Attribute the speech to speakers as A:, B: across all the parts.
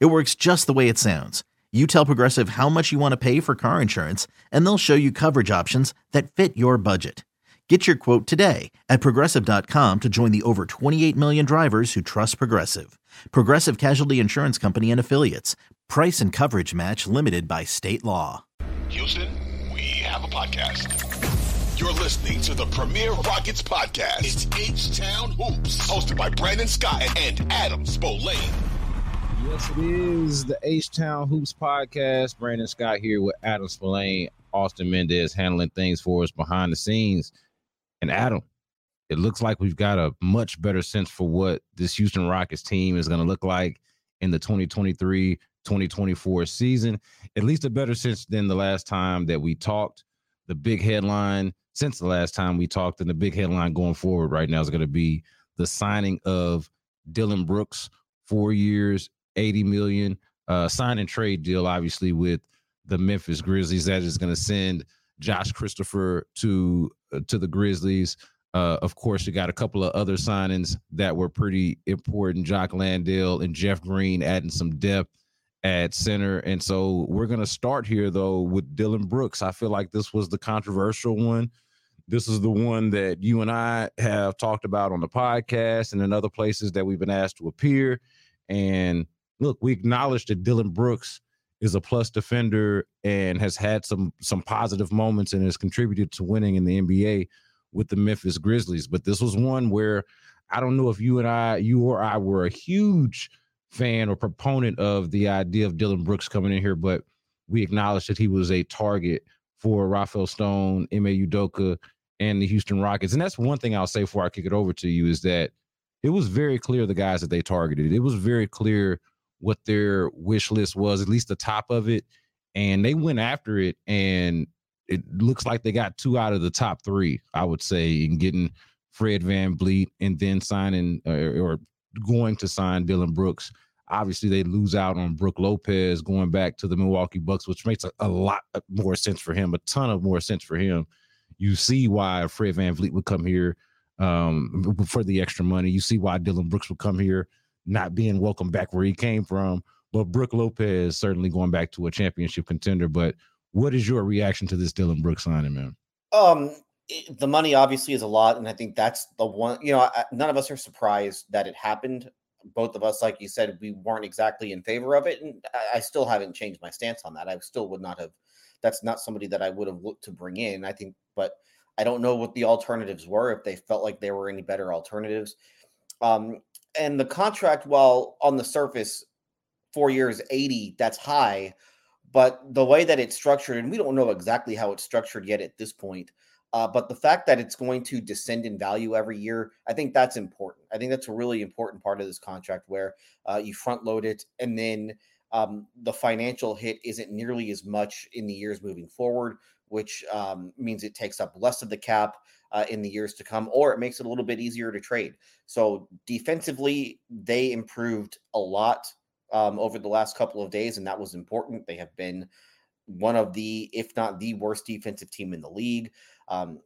A: It works just the way it sounds. You tell Progressive how much you want to pay for car insurance, and they'll show you coverage options that fit your budget. Get your quote today at progressive.com to join the over 28 million drivers who trust Progressive. Progressive Casualty Insurance Company and Affiliates. Price and coverage match limited by state law.
B: Houston, we have a podcast. You're listening to the Premier Rockets podcast. It's H Town Hoops, hosted by Brandon Scott and Adam Spolane.
C: Yes, it is the H Town Hoops podcast. Brandon Scott here with Adam Spolane, Austin Mendez handling things for us behind the scenes. And Adam, it looks like we've got a much better sense for what this Houston Rockets team is going to look like in the 2023 2024 season. At least a better sense than the last time that we talked. The big headline since the last time we talked, and the big headline going forward right now is going to be the signing of Dillon Brooks, four years, 80 million uh, sign and trade deal, obviously, with the Memphis Grizzlies. That is going to send Josh Christopher to uh, to the Grizzlies. Uh, of course, you got a couple of other signings that were pretty important. Jock Landale and Jeff Green adding some depth at center. And so we're going to start here, though, with Dillon Brooks. I feel like this was the controversial one. This is the one that you and I have talked about on the podcast and in other places that we've been asked to appear. And look, we acknowledge that Dillon Brooks is a plus defender and has had some some positive moments and has contributed to winning in the NBA with the Memphis Grizzlies. But this was one where I don't know if you and I, you or I, were a huge fan or proponent of the idea of Dillon Brooks coming in here, but we acknowledge that he was a target for Rafael Stone, Ime Udoka, and the Houston Rockets. And that's one thing I'll say before I kick it over to you is that it was very clear the guys that they targeted. It was very clear what their wish list was, at least the top of it. And they went after it. And it looks like they got two out of the top three, I would say, in getting Fred VanVleet and then signing uh, or going to sign Dillon Brooks. Obviously, they lose out on Brook Lopez going back to the Milwaukee Bucks, which makes a, a lot more sense for him, a ton of more sense for him. You see why Fred VanVleet would come here um, for the extra money. You see why Dillon Brooks would come here not being welcome back where he came from. But Brook Lopez certainly going back to a championship contender. But what is your reaction to this Dillon Brooks signing, man?
D: Um, the money obviously is a lot, and I think that's the one. You know, none of us are surprised that it happened. Both of us, like you said, we weren't exactly in favor of it, and I, I still haven't changed my stance on that. I still would not have. That's not somebody that I would have looked to bring in. I think, but I don't know what the alternatives were. If they felt like there were any better alternatives. Um, and the contract, while on the surface, four years, 80, that's high. But the way that it's structured, and we don't know exactly how it's structured yet at this point, uh, but the fact that it's going to descend in value every year, I think that's important. I think that's a really important part of this contract where uh, you front load it and then um, the financial hit isn't nearly as much in the years moving forward, which um, means it takes up less of the cap uh, in the years to come, or it makes it a little bit easier to trade. So defensively, they improved a lot um, over the last couple of days, and that was important. They have been one of the, if not the worst defensive team in the league. Um,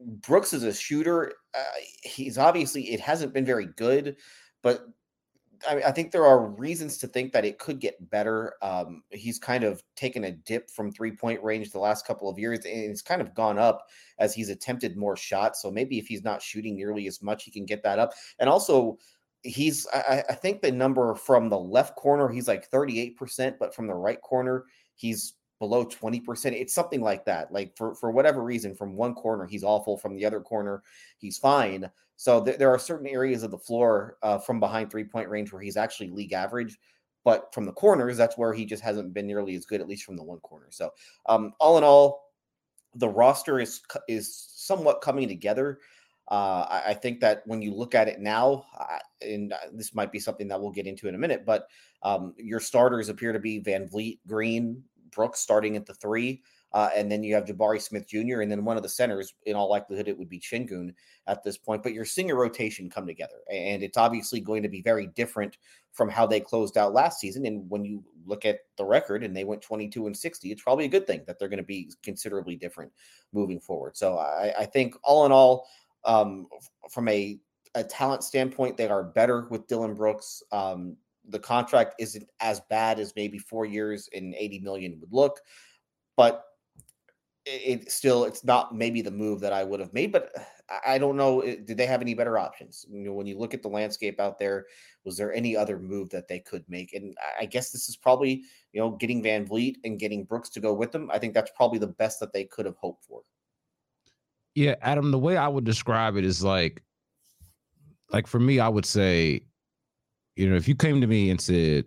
D: Brooks is a shooter. Uh, he's obviously, it hasn't been very good, but I, I, think there are reasons to think that it could get better. Um, he's kind of taken a dip from three point range the last couple of years, and it's kind of gone up as he's attempted more shots. So maybe if he's not shooting nearly as much, he can get that up. And also, he's I, I think the number from the left corner, he's like 38%, but from the right corner, he's below 20%. It's something like that. Like for, for whatever reason, from one corner, he's awful. From the other corner, he's fine. So th- there are certain areas of the floor uh, from behind three point range where he's actually league average, but from the corners, that's where he just hasn't been nearly as good, at least from the one corner. So um, all in all, the roster is is somewhat coming together. Uh, I, I, think that when you look at it now, uh, and this might be something that we'll get into in a minute, but um, your starters appear to be VanVleet, Green, Brooks starting at the three. Uh, and then you have Jabari Smith Jr. And then one of the centers, in all likelihood, it would be Sengun at this point. But you're seeing a rotation come together. And it's obviously going to be very different from how they closed out last season. And when you look at the record and they went 22 and 60, it's probably a good thing that they're going to be considerably different moving forward. So I, I think all in all, um, from a, a talent standpoint, they are better with Dillon Brooks. Um, the contract isn't as bad as maybe four years and 80 million would look, but it, still it's not maybe the move that I would have made, but uh, I don't know. Did they have any better options? You know, when you look at the landscape out there, was there any other move that they could make? And I guess this is probably you know getting VanVleet and getting Brooks to go with them. I think that's probably the best that they could have hoped for.
C: Yeah, Adam. The way I would describe it is like, like for me, I would say, you know, if you came to me and said,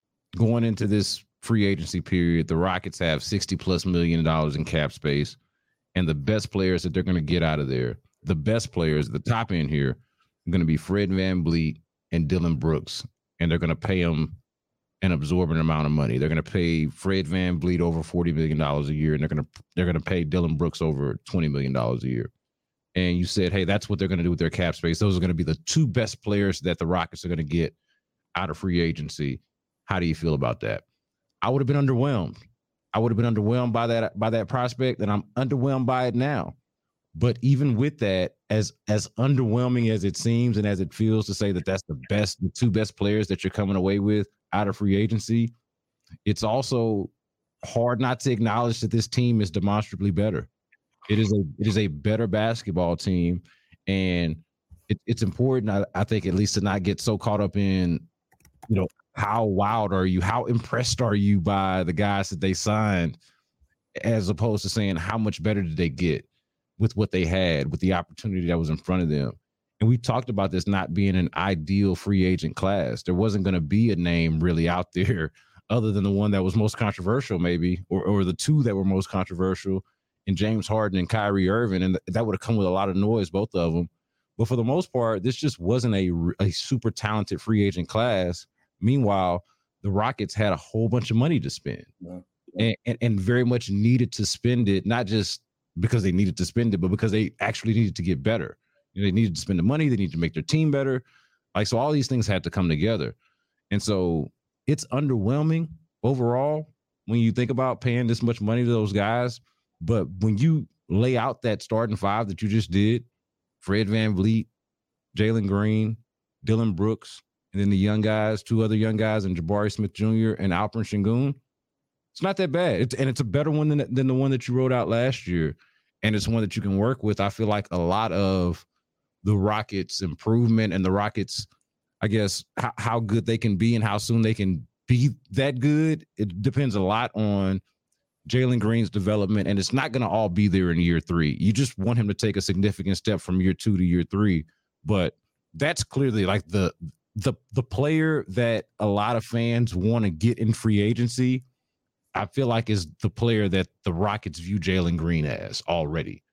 C: Going into this free agency period, the Rockets have 60 plus million dollars in cap space. And the best players that they're going to get out of there, the best players, the top end here, are going to be Fred Van VanVleet and Dillon Brooks. And they're going to pay them an absorbent amount of money. They're going to pay Fred Van VanVleet over $40 million a year, and they're going to they're going to pay Dillon Brooks over $20 million a year and you said, hey, that's what they're going to do with their cap space. Those are going to be the two best players that the Rockets are going to get out of free agency. How do you feel about that? I would have been underwhelmed. I would have been underwhelmed by that by that prospect, and I'm underwhelmed by it now. But even with that, as as underwhelming as it seems and as it feels to say that that's the best, the two best players that you're coming away with out of free agency, it's also hard not to acknowledge that this team is demonstrably better. It is a it is a better basketball team, and it, it's important. I, I think at least to not get so caught up in, you know, how wild are you? How impressed are you by the guys that they signed, as opposed to saying how much better did they get with what they had, with the opportunity that was in front of them. And we talked about this not being an ideal free agent class. There wasn't going to be a name really out there other than the one that was most controversial, maybe, or, or the two that were most controversial and James Harden and Kyrie Irving, and that would have come with a lot of noise, both of them. But for the most part, this just wasn't a, a super talented free agent class. Meanwhile, the Rockets had a whole bunch of money to spend yeah. and, and, and very much needed to spend it, not just because they needed to spend it, but because they actually needed to get better. You know, they needed to spend the money, they needed to make their team better. Like, so all these things had to come together. And so it's underwhelming overall when you think about paying this much money to those guys but when you lay out that starting five that you just did, Fred Van VanVleet, Jalen Green, Dillon Brooks, and then the young guys, two other young guys, and Jabari Smith Jr. and Alperen Sengun. it's not that bad. It's, and it's a better one than, than the one that you wrote out last year. And it's one that you can work with. I feel like a lot of the Rockets' improvement and the Rockets, I guess, how good they can be and how soon they can be that good, it depends a lot on Jalen Green's development, and it's not going to all be there in year three. You just want him to take a significant step from year two to year three, but that's clearly like the the the player that a lot of fans want to get in free agency. I feel like is the player that the Rockets view Jalen Green as already,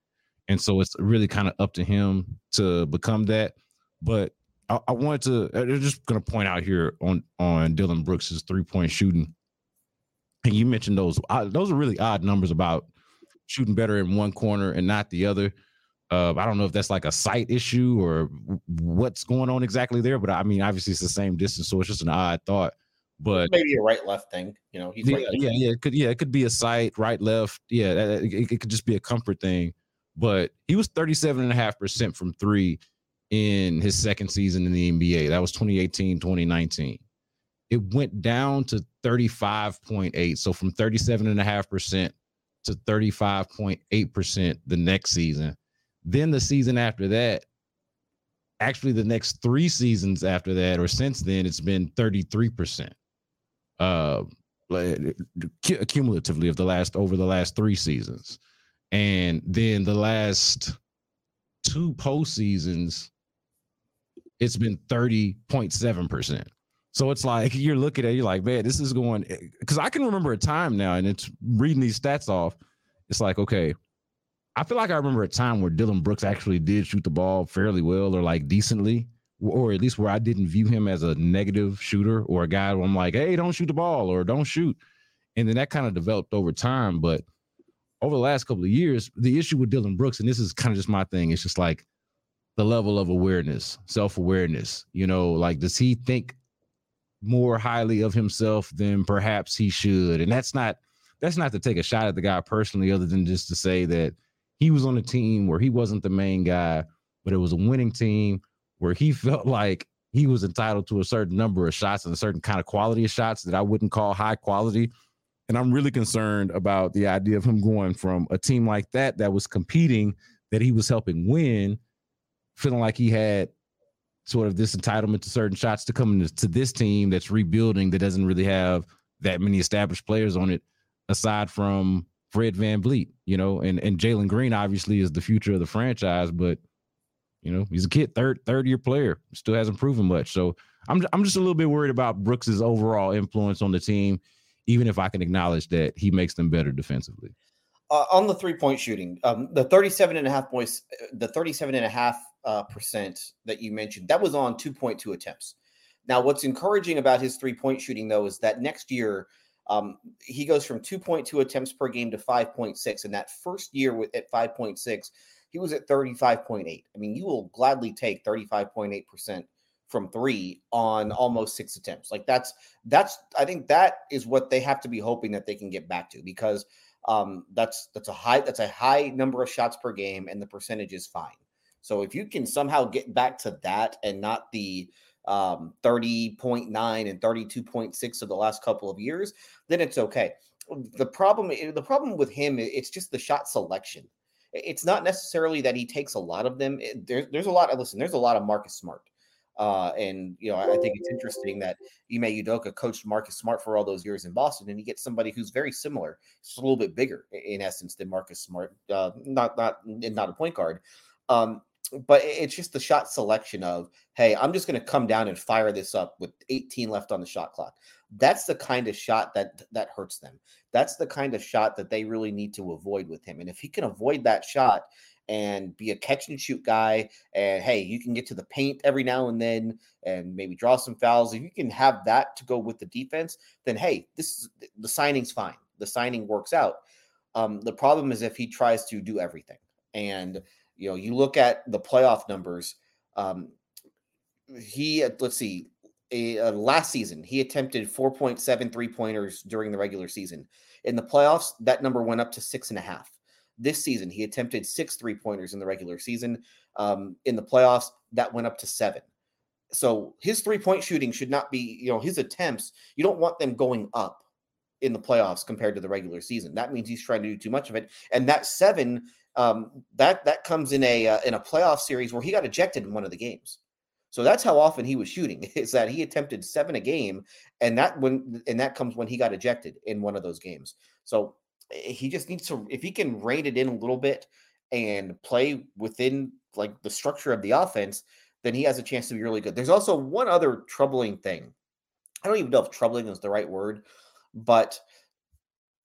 C: and so it's really kind of up to him to become that. But I, I wanted to. I'm just to point out here on on Dillon Brooks's three point shooting and you mentioned those. Those are really odd numbers about shooting better in one corner and not the other. Uh, I don't know if that's like a sight issue or what's going on exactly there, but I mean, obviously it's the same distance, so it's just an odd thought. But
D: maybe a right left thing, you know.
C: yeah, right yeah, yeah, it could, yeah, it could be a sight, right, left, yeah, it, it could just be a comfort thing. But he was 37 and a half percent from three in his second season in the NBA. That was 2018, 2019 it went down to 35.8. So from 37.5% to 35.8% the next season. Then the season after that, actually the next three seasons after that, or since then, it's been 33%. Uh cumulatively of the last over the last three seasons. And then the last two postseasons, it's been 30.7%. So it's like you're looking at you're like, man, this is going because I can remember a time now, and it's reading these stats off. It's like, okay, I feel like I remember a time where Dillon Brooks actually did shoot the ball fairly well or like decently, or at least where I didn't view him as a negative shooter or a guy where I'm like, hey, don't shoot the ball or don't shoot. And then that kind of developed over time. But over the last couple of years, the issue with Dillon Brooks, and this is kind of just my thing, it's just like the level of awareness, self awareness. You know, like, does he think more highly of himself than perhaps he should? And that's not that's not to take a shot at the guy personally, other than just to say that he was on a team where he wasn't the main guy, but it was a winning team where he felt like he was entitled to a certain number of shots and a certain kind of quality of shots that I wouldn't call high quality. And I'm really concerned about the idea of him going from a team like that that was competing, that he was helping win, feeling like he had sort of this entitlement to certain shots to come to this team that's rebuilding that doesn't really have that many established players on it, aside from Fred VanVleet, you know, and and Jalen Green obviously is the future of the franchise, but you know, he's a kid, third third year player, still hasn't proven much. So I'm I'm just a little bit worried about Brooks's overall influence on the team, even if I can acknowledge that he makes them better defensively.
D: Uh, on the three point shooting, um, the 37 and a half points, the 37 and a half uh, percent that you mentioned, that was on 2.2 attempts. Now, what's encouraging about his three point shooting, though, is that next year um, he goes from 2.2 attempts per game to 5.6. And that first year with, at 5.6, he was at 35.8. I mean, you will gladly take 35.8% from three on almost six attempts. Like that's, that's, I think that is what they have to be hoping that they can get back to because um, that's, that's a high, that's a high number of shots per game and the percentage is fine. So if you can somehow get back to that and not the, um, 30.9 and 32.6 of the last couple of years, then it's okay. The problem, eh, the problem with him, it's just the shot selection. It's not necessarily that he takes a lot of them. There's there's a lot of listen. There's a lot of Marcus Smart, uh, and you know I think it's interesting that Ime Udoka coached Marcus Smart for all those years in Boston, and he gets somebody who's very similar, just a little bit bigger in essence than Marcus Smart. Uh, not not not a point guard. Um, but it's just the shot selection of hey i'm just going to come down and fire this up with 18 left on the shot clock. That's the kind of shot that that hurts them. That's the kind of shot that they really need to avoid with him and if he can avoid that shot and be a catch and shoot guy and hey you can get to the paint every now and then and maybe draw some fouls if you can have that to go with the defense then hey this is the signing's fine. The signing works out. Um, the problem is if he tries to do everything and you know, you look at the playoff numbers. Um, he let's see, a, uh, last season he attempted 4.7 three pointers during the regular season. In the playoffs, that number went up to six and a half. This season, he attempted six three pointers in the regular season. Um, in the playoffs, that went up to seven. So his three point shooting should not be, you know, his attempts. You don't want them going up in the playoffs compared to the regular season. That means he's trying to do too much of it. And that seven um, that that comes in a uh, in a playoff series where he got ejected in one of the games. So that's how often he was shooting. Is that he attempted seven a game, and that when and that comes when he got ejected in one of those games. So eh, he just needs to if he can rein it in a little bit and play within like the structure of the offense, then he has a chance to be really good. There's also one other troubling thing. I don't even know if troubling is the right word, but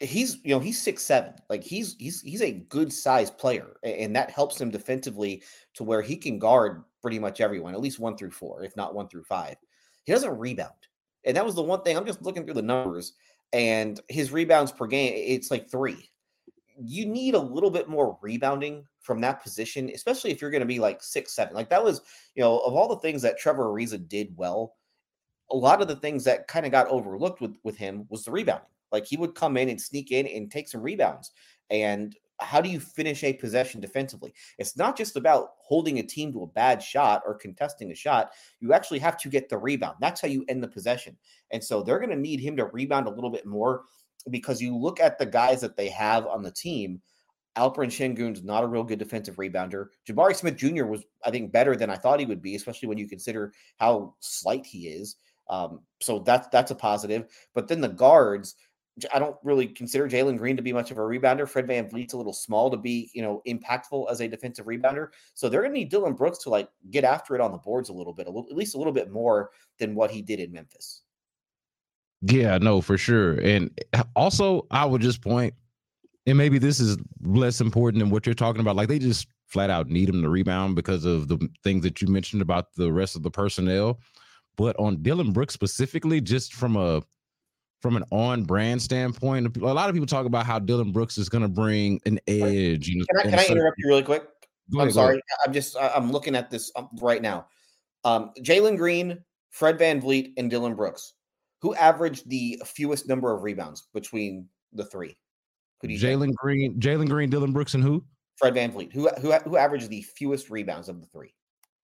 D: he's you know he's six seven like he's he's he's a good sized player and that helps him defensively to where he can guard pretty much everyone at least one through four if not one through five. He doesn't rebound and that was the one thing i'm just looking through the numbers and his rebounds per game it's like three. You need a little bit more rebounding from that position especially if you're going to be like six seven like that was you know of all the things that trevor ariza did well a lot of the things that kind of got overlooked with with him was the rebounding like he would come in and sneak in and take some rebounds. And how do you finish a possession defensively? It's not just about holding a team to a bad shot or contesting a shot. You actually have to get the rebound. That's how you end the possession. And so they're going to need him to rebound a little bit more because you look at the guys that they have on the team. Alperen Sengun's not a real good defensive rebounder. Jabari Smith Jr. was, I think, better than I thought he would be, especially when you consider how slight he is. Um, so that's that's a positive. But then the guards, I don't really consider Jalen Green to be much of a rebounder. Fred Van VanVleet's a little small to be, you know, impactful as a defensive rebounder. So they're going to need Dillon Brooks to like get after it on the boards a little bit, a little, at least a little bit more than what he did in Memphis.
C: Yeah, no, for sure. And eh, also, I would just point, and maybe this is less important than what you're talking about. Like they just flat out need him to rebound because of the things that you mentioned about the rest of the personnel. But on Dillon Brooks specifically, just from a from an on brand standpoint, a lot of people talk about how Dillon Brooks is going to bring an edge. You know,
D: can I, can I interrupt you really quick? I'm sorry. I'm just I'm looking at this um, right now. Um, Jalen Green, Fred Van VanVleet, and Dillon Brooks who averaged the fewest number of rebounds between the three?
C: Jalen Green, Jalen Green, Dillon Brooks, and who?
D: Fred VanVleet. Who who who averaged the fewest rebounds of the three?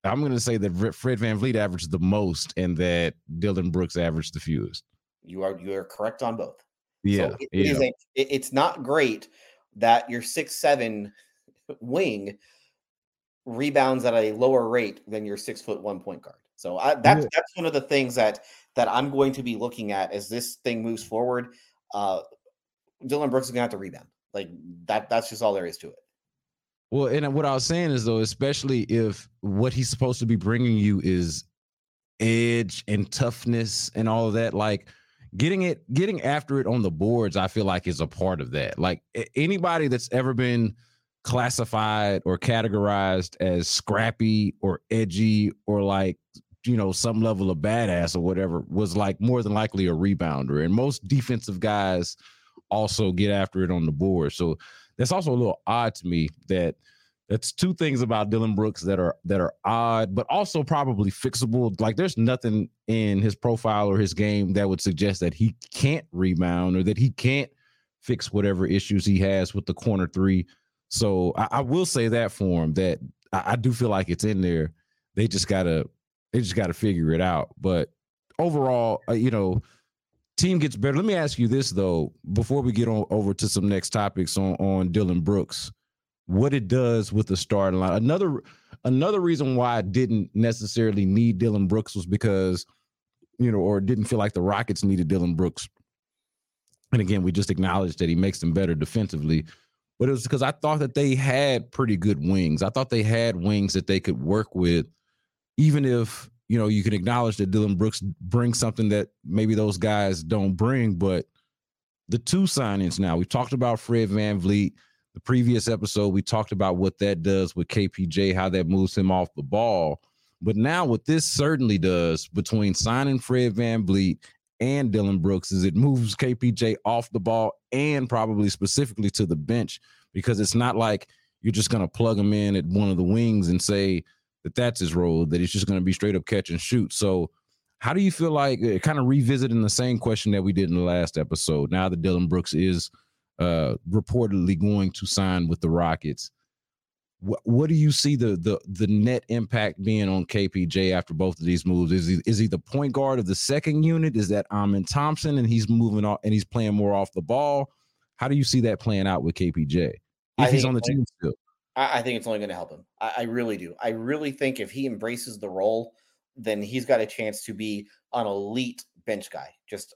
C: I'm going to say that Fred Van VanVleet averaged the most, and that Dillon Brooks averaged the fewest.
D: You are you are correct on both.
C: Yeah, so
D: it,
C: yeah.
D: a, it, it's not great that your six seven wing rebounds at a lower rate than your six foot one point guard. So I, that's yeah. that's one of the things that that I'm going to be looking at as this thing moves forward. Uh, Dillon Brooks is gonna have to rebound. Like that. That's just all there is to it.
C: Well, and what I was saying is though, especially if what he's supposed to be bringing you is edge and toughness and all of that, like getting it, getting after it on the boards, I feel like is a part of that. Like anybody that's ever been classified or categorized as scrappy or edgy or like you know some level of badass or whatever was like more than likely a rebounder and most defensive guys also get after it on the board so that's also a little odd to me that that's two things about Dillon Brooks that are that are odd but also probably fixable like there's nothing in his profile or his game that would suggest that he can't rebound or that he can't fix whatever issues he has with the corner three so I, I will say that for him that I, I do feel like it's in there they just gotta they just got to figure it out. But overall, uh, you know, team gets better. Let me ask you this though, before we get on over to some next topics on on Dillon Brooks, what it does with the starting line. Another another reason why I didn't necessarily need Dillon Brooks was because, you know, or didn't feel like the Rockets needed Dillon Brooks. And again, we just acknowledged that he makes them better defensively. But it was because I thought that they had pretty good wings. I thought they had wings that they could work with even if you know you can acknowledge that Dillon Brooks brings something that maybe those guys don't bring, but the two signings now we've talked about Fred VanVleet. The previous episode we talked about what that does with KPJ, how that moves him off the ball. But now what this certainly does between signing Fred VanVleet and Dillon Brooks is it moves KPJ off the ball and probably specifically to the bench because it's not like you're just going to plug him in at one of the wings and say, that that's his role, that he's just going to be straight up catch and shoot. So, how do you feel like uh, kind of revisiting the same question that we did in the last episode? Now that Dillon Brooks is uh, reportedly going to sign with the Rockets, what what do you see the the the net impact being on KPJ after both of these moves? Is he is he the point guard of the second unit? Is that Amen Thompson and he's moving off and he's playing more off the ball? How do you see that playing out with KPJ if he's on the team still?
D: I, I think it's only going to help him. I, I really do. I really think if he embraces the role, then he's got a chance to be an elite bench guy. Just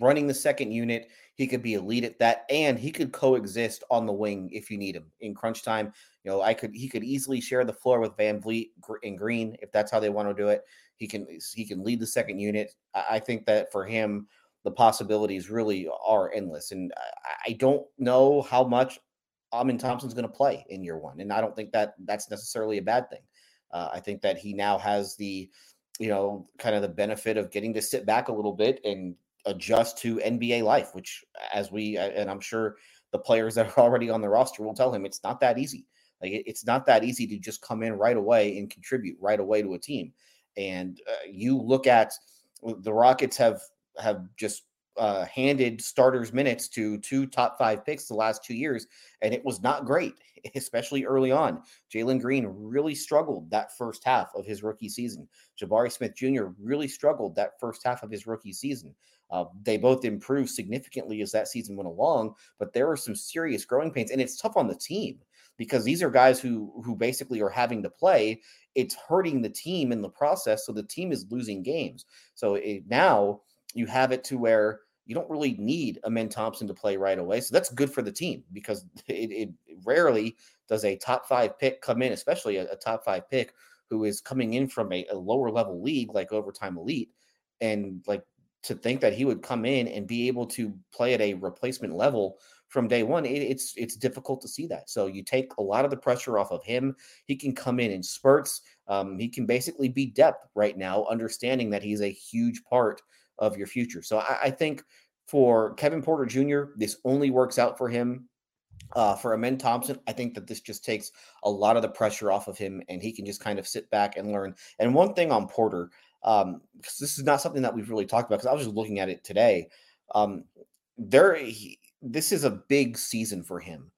D: running the second unit, he could be elite at that, and he could coexist on the wing if you need him in crunch time. You know, I could he could easily share the floor with VanVleet and Green if that's how they want to do it. He can he can lead the second unit. I, think that for him, the possibilities really are endless, and I, don't know how much Amen Thompson's going to play in year one, and I don't think that that's necessarily a bad thing. Uh, I think that he now has the, you know, kind of the benefit of getting to sit back a little bit and adjust to NBA life, which, as we and I'm sure the players that are already on the roster will tell him, it's not that easy. Like it, it's not that easy to just come in right away and contribute right away to a team. And uh, you look at the Rockets have have just uh, handed starters minutes to two top five picks the last two years, and it was not great, especially early on. Jalen Green really struggled that first half of his rookie season. Jabari Smith Jr. really struggled that first half of his rookie season. Uh, they both improved significantly as that season went along, but there are some serious growing pains, and it's tough on the team because these are guys who who basically are having to play. It's hurting the team in the process, so the team is losing games. So it, now you have it to where you don't really need Amen Thompson to play right away. So that's good for the team because it, it rarely does a top five pick come in, especially a, a top five pick who is coming in from a, a, lower level league like Overtime Elite. And like to think that he would come in and be able to play at a replacement level from day one, it, it's it's difficult to see that. So you take a lot of the pressure off of him. He can come in in spurts. Um, he can basically be depth right now, understanding that he's a huge part of your future. So I, I think for Kevin Porter Jr., this only works out for him. Uh, for Amen Thompson, I think that this just takes a lot of the pressure off of him, and he can just kind of sit back and learn. And one thing on Porter, um, because this is not something that we've really talked about, because I was just looking at it today. Um, there, he, this is a big season for him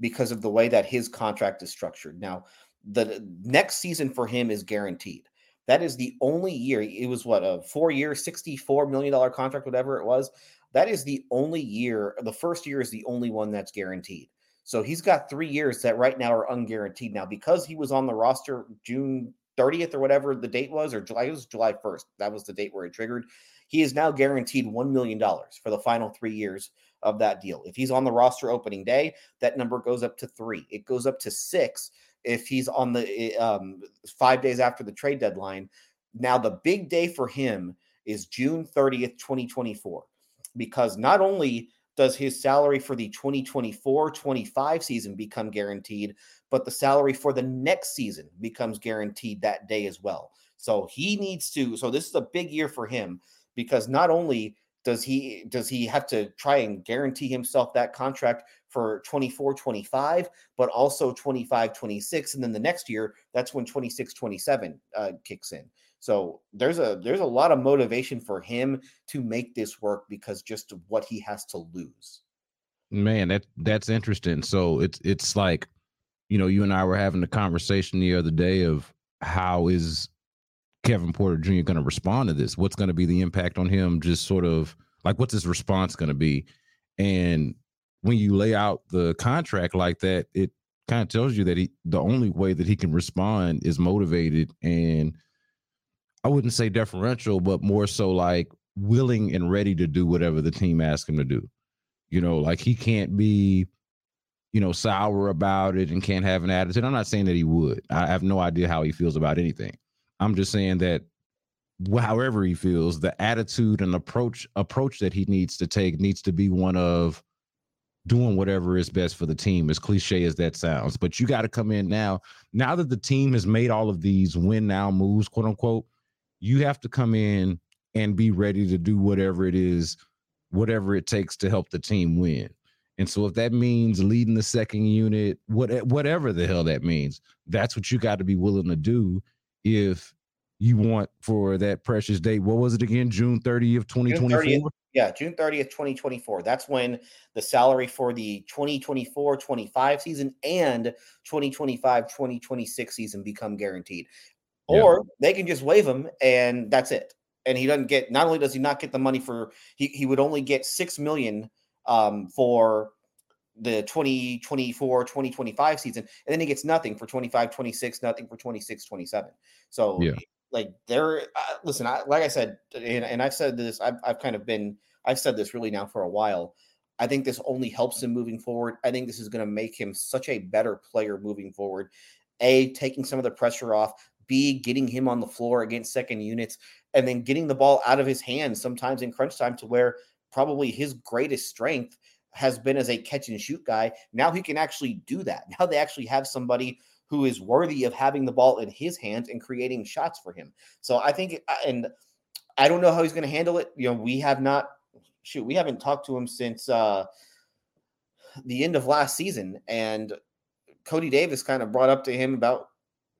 D: because of the way that his contract is structured. Now, the next season for him is guaranteed. That is the only year. It was what a four year, $64 million contract, whatever it was. That is the only year. The first year is the only one that's guaranteed. So he's got three years that right now are unguaranteed. Now, because he was on the roster June 30th or whatever the date was, or July, it was July 1st. That was the date where it triggered. He is now guaranteed $1 million for the final three years of that deal. If he's on the roster opening day, that number goes up to three. It goes up to six if he's on the eh, um, five days after the trade deadline. Now, the big day for him is June 30th, 2024, because not only does his salary for the 2024 25 season become guaranteed, but the salary for the next season becomes guaranteed that day as well. So he needs to, so this is a big year for him because not only does he does he have to try and guarantee himself that contract for 24 25 but also 25 26 and then the next year that's when 26 27 uh, kicks in so there's a there's a lot of motivation for him to make this work because just what he has to lose
C: man that that's interesting so it's it's like you know you and i were having a conversation the other day of how is Kevin Porter Jr. going to respond to this? What's going to be the impact on him? Just sort of like, what's his response going to be? And when you lay out the contract like that, it kind of tells you that he the only way that he can respond is motivated and I wouldn't say deferential, but more so like willing and ready to do whatever the team asks him to do. You know, like he can't be, you know, sour about it and can't have an attitude. I'm not saying that he would. I have no idea how he feels about anything. I'm just saying that however he feels, the attitude and approach approach that he needs to take needs to be one of doing whatever is best for the team, as cliche as that sounds. But you got to come in now. Now that the team has made all of these win now moves, quote unquote, you have to come in and be ready to do whatever it is, whatever it takes to help the team win. And so if that means leading the second unit, what eh, whatever the hell that means, that's what you got to be willing to do if you want for that precious date. What was it again? June 30th, 2024?
D: Yeah, June 30th, 2024. That's when the salary for the 2024 25 season and 2025 2026 season become guaranteed. Or yeah. they can just waive him and that's it. And he doesn't get, not only does he not get the money for, he, he would only get 6 million um, for the 2024 2025 season and then he gets nothing for 25 26 nothing for 26 27 so yeah. like there uh, listen I, like i said and, and i've said this I've, I've kind of been i've said this really now for a while i think this only helps him moving forward i think this is going to make him such a better player moving forward a taking some of the pressure off b getting him on the floor against second units and then getting the ball out of his hands sometimes in crunch time to where probably his greatest strength has been as a catch and shoot guy. Now he can actually do that. Now they actually have somebody who is worthy of having the ball in his hands and creating shots for him. So I think, uh, and I don't know how he's going to handle it. You know, we have not, shoot, we haven't talked to him since uh, the end of last season. And Cody Davis kind of brought up to him about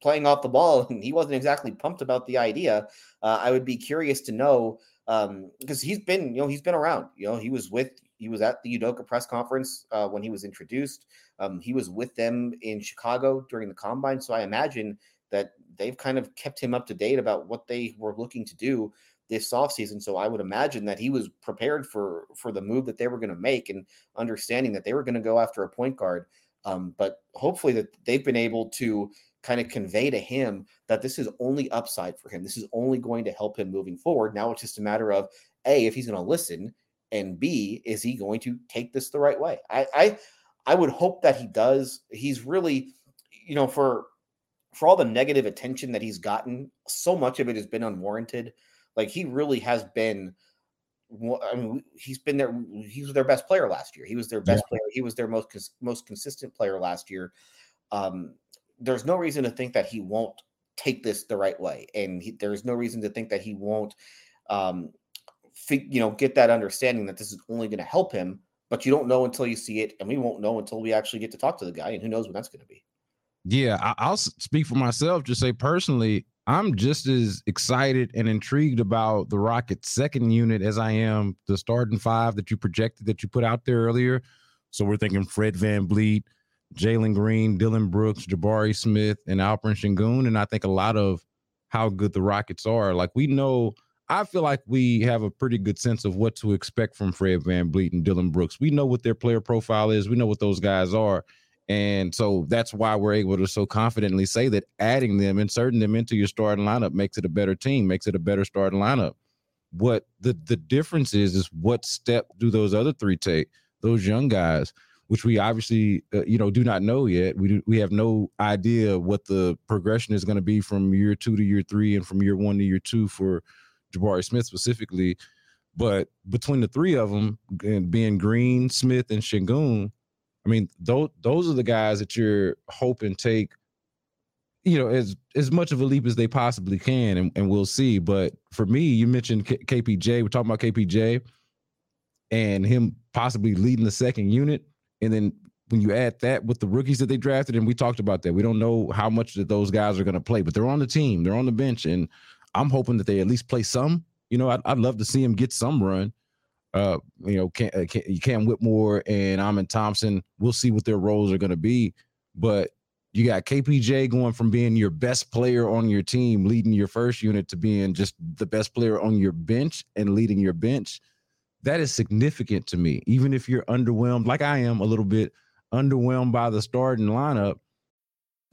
D: playing off the ball, and he wasn't exactly pumped about the idea. Uh, I would be curious to know um because he's been you know he's been around you know he was with he was at the Udoka press conference uh, when he was introduced. Um, he was with them in Chicago during the combine. So I imagine that they've kind of kept him up to date about what they were looking to do. this offseason. So I would imagine that he was prepared for for the move that they were going to make and understanding that they were going to go after a point guard. Um, but hopefully that they've been able to kind of convey to him that this is only upside for him. This is only going to help him moving forward. Now it's just a matter of a if he's going to listen, and b is he going to take this the right way. I I I would hope that he does. He's really, you know, for for all the negative attention that he's gotten, so much of it has been unwarranted. Like he really has been. I mean, he's been there. He was their best player last year. He was their best yeah. player. He was their most most consistent player last year. Um, there's no reason to think that he won't take this the right way, and he, there's no reason to think that he won't, um, you know, get that understanding that this is only going to help him. But you don't know until you see it, and we won't know until we actually get to talk to the guy, and who knows when that's going to be.
C: Yeah, I'll speak for myself. Just say personally, I'm just as excited and intrigued about the Rockets' second unit as I am the starting five that you projected that you put out there earlier. So we're thinking Fred Van VanVleet, Jalen Green, Dillon Brooks, Jabari Smith, and Alperen Sengun. And I think a lot of how good the Rockets are. Like we know, I feel like we have a pretty good sense of what to expect from Fred Van VanVleet and Dillon Brooks. We know what their player profile is. We know what those guys are. And so that's why we're able to so confidently say that adding them, inserting them into your starting lineup makes it a better team, makes it a better starting lineup. What the the difference is is what step do those other three take? Those young guys, which we obviously uh, you know do not know yet. We do, we have no idea what the progression is going to be from year two to year three, and from year one to year two for Jabari Smith specifically. But between the three of them, and being Green, Smith, and Sengun, I mean, those those are the guys that you're hoping take, you know, as as much of a leap as they possibly can, and, and we'll see. But for me, you mentioned K- KPJ. We're talking about KPJ and him possibly leading the second unit, and then when you add that with the rookies that they drafted, and we talked about that, we don't know how much that those guys are going to play, but they're on the team, they're on the bench, and I'm hoping that they at least play some. You know, I'd, I'd love to see them get some run uh, you know, Cam, uh, Cam Whitmore and Amen Thompson. We'll see what their roles are going to be. But you got KPJ going from being your best player on your team, leading your first unit, to being just the best player on your bench and leading your bench. That is significant to me. Even if you're underwhelmed, like I am a little bit underwhelmed by the starting lineup,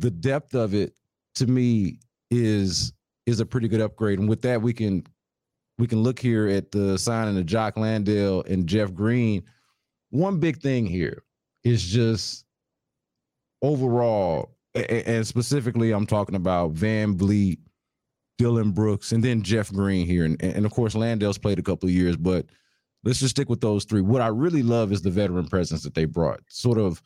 C: the depth of it to me is is a pretty good upgrade. And with that, we can we can look here at the signing of Jock Landale and Jeff Green. One big thing here is just overall, and specifically, I'm talking about VanVleet, Dillon Brooks, and then Jeff Green here. And, and of course, Landale's played a couple of years, but let's just stick with those three. What I really love is the veteran presence that they brought. Sort of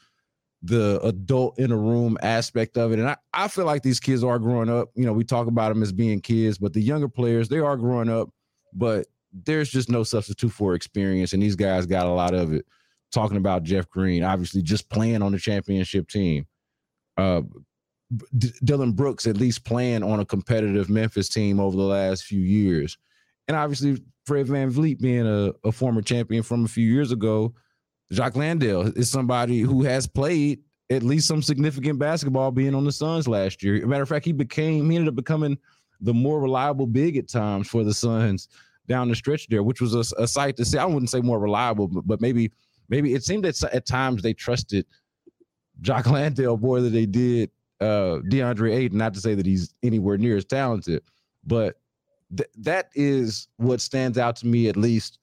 C: the adult in a room aspect of it. And I, I feel like these kids are growing up. You know, we talk about them as being kids, but the younger players, they are growing up, but there's just no substitute for experience. And these guys got a lot of it. Talking about Jeff Green, obviously just playing on the championship team. Uh, D- Dillon Brooks at least playing on a competitive Memphis team over the last few years. And obviously Fred VanVleet being a, a former champion from a few years ago Jock Landale is somebody who has played at least some significant basketball being on the Suns last year. matter of fact, he became he ended up becoming the more reliable big at times for the Suns down the stretch there, which was a, a sight to see. I wouldn't say more reliable, but, but maybe maybe it seemed that at times they trusted Jock Landale more than they did uh, DeAndre Ayton. Not to say that he's anywhere near as talented, but th- that is what stands out to me at least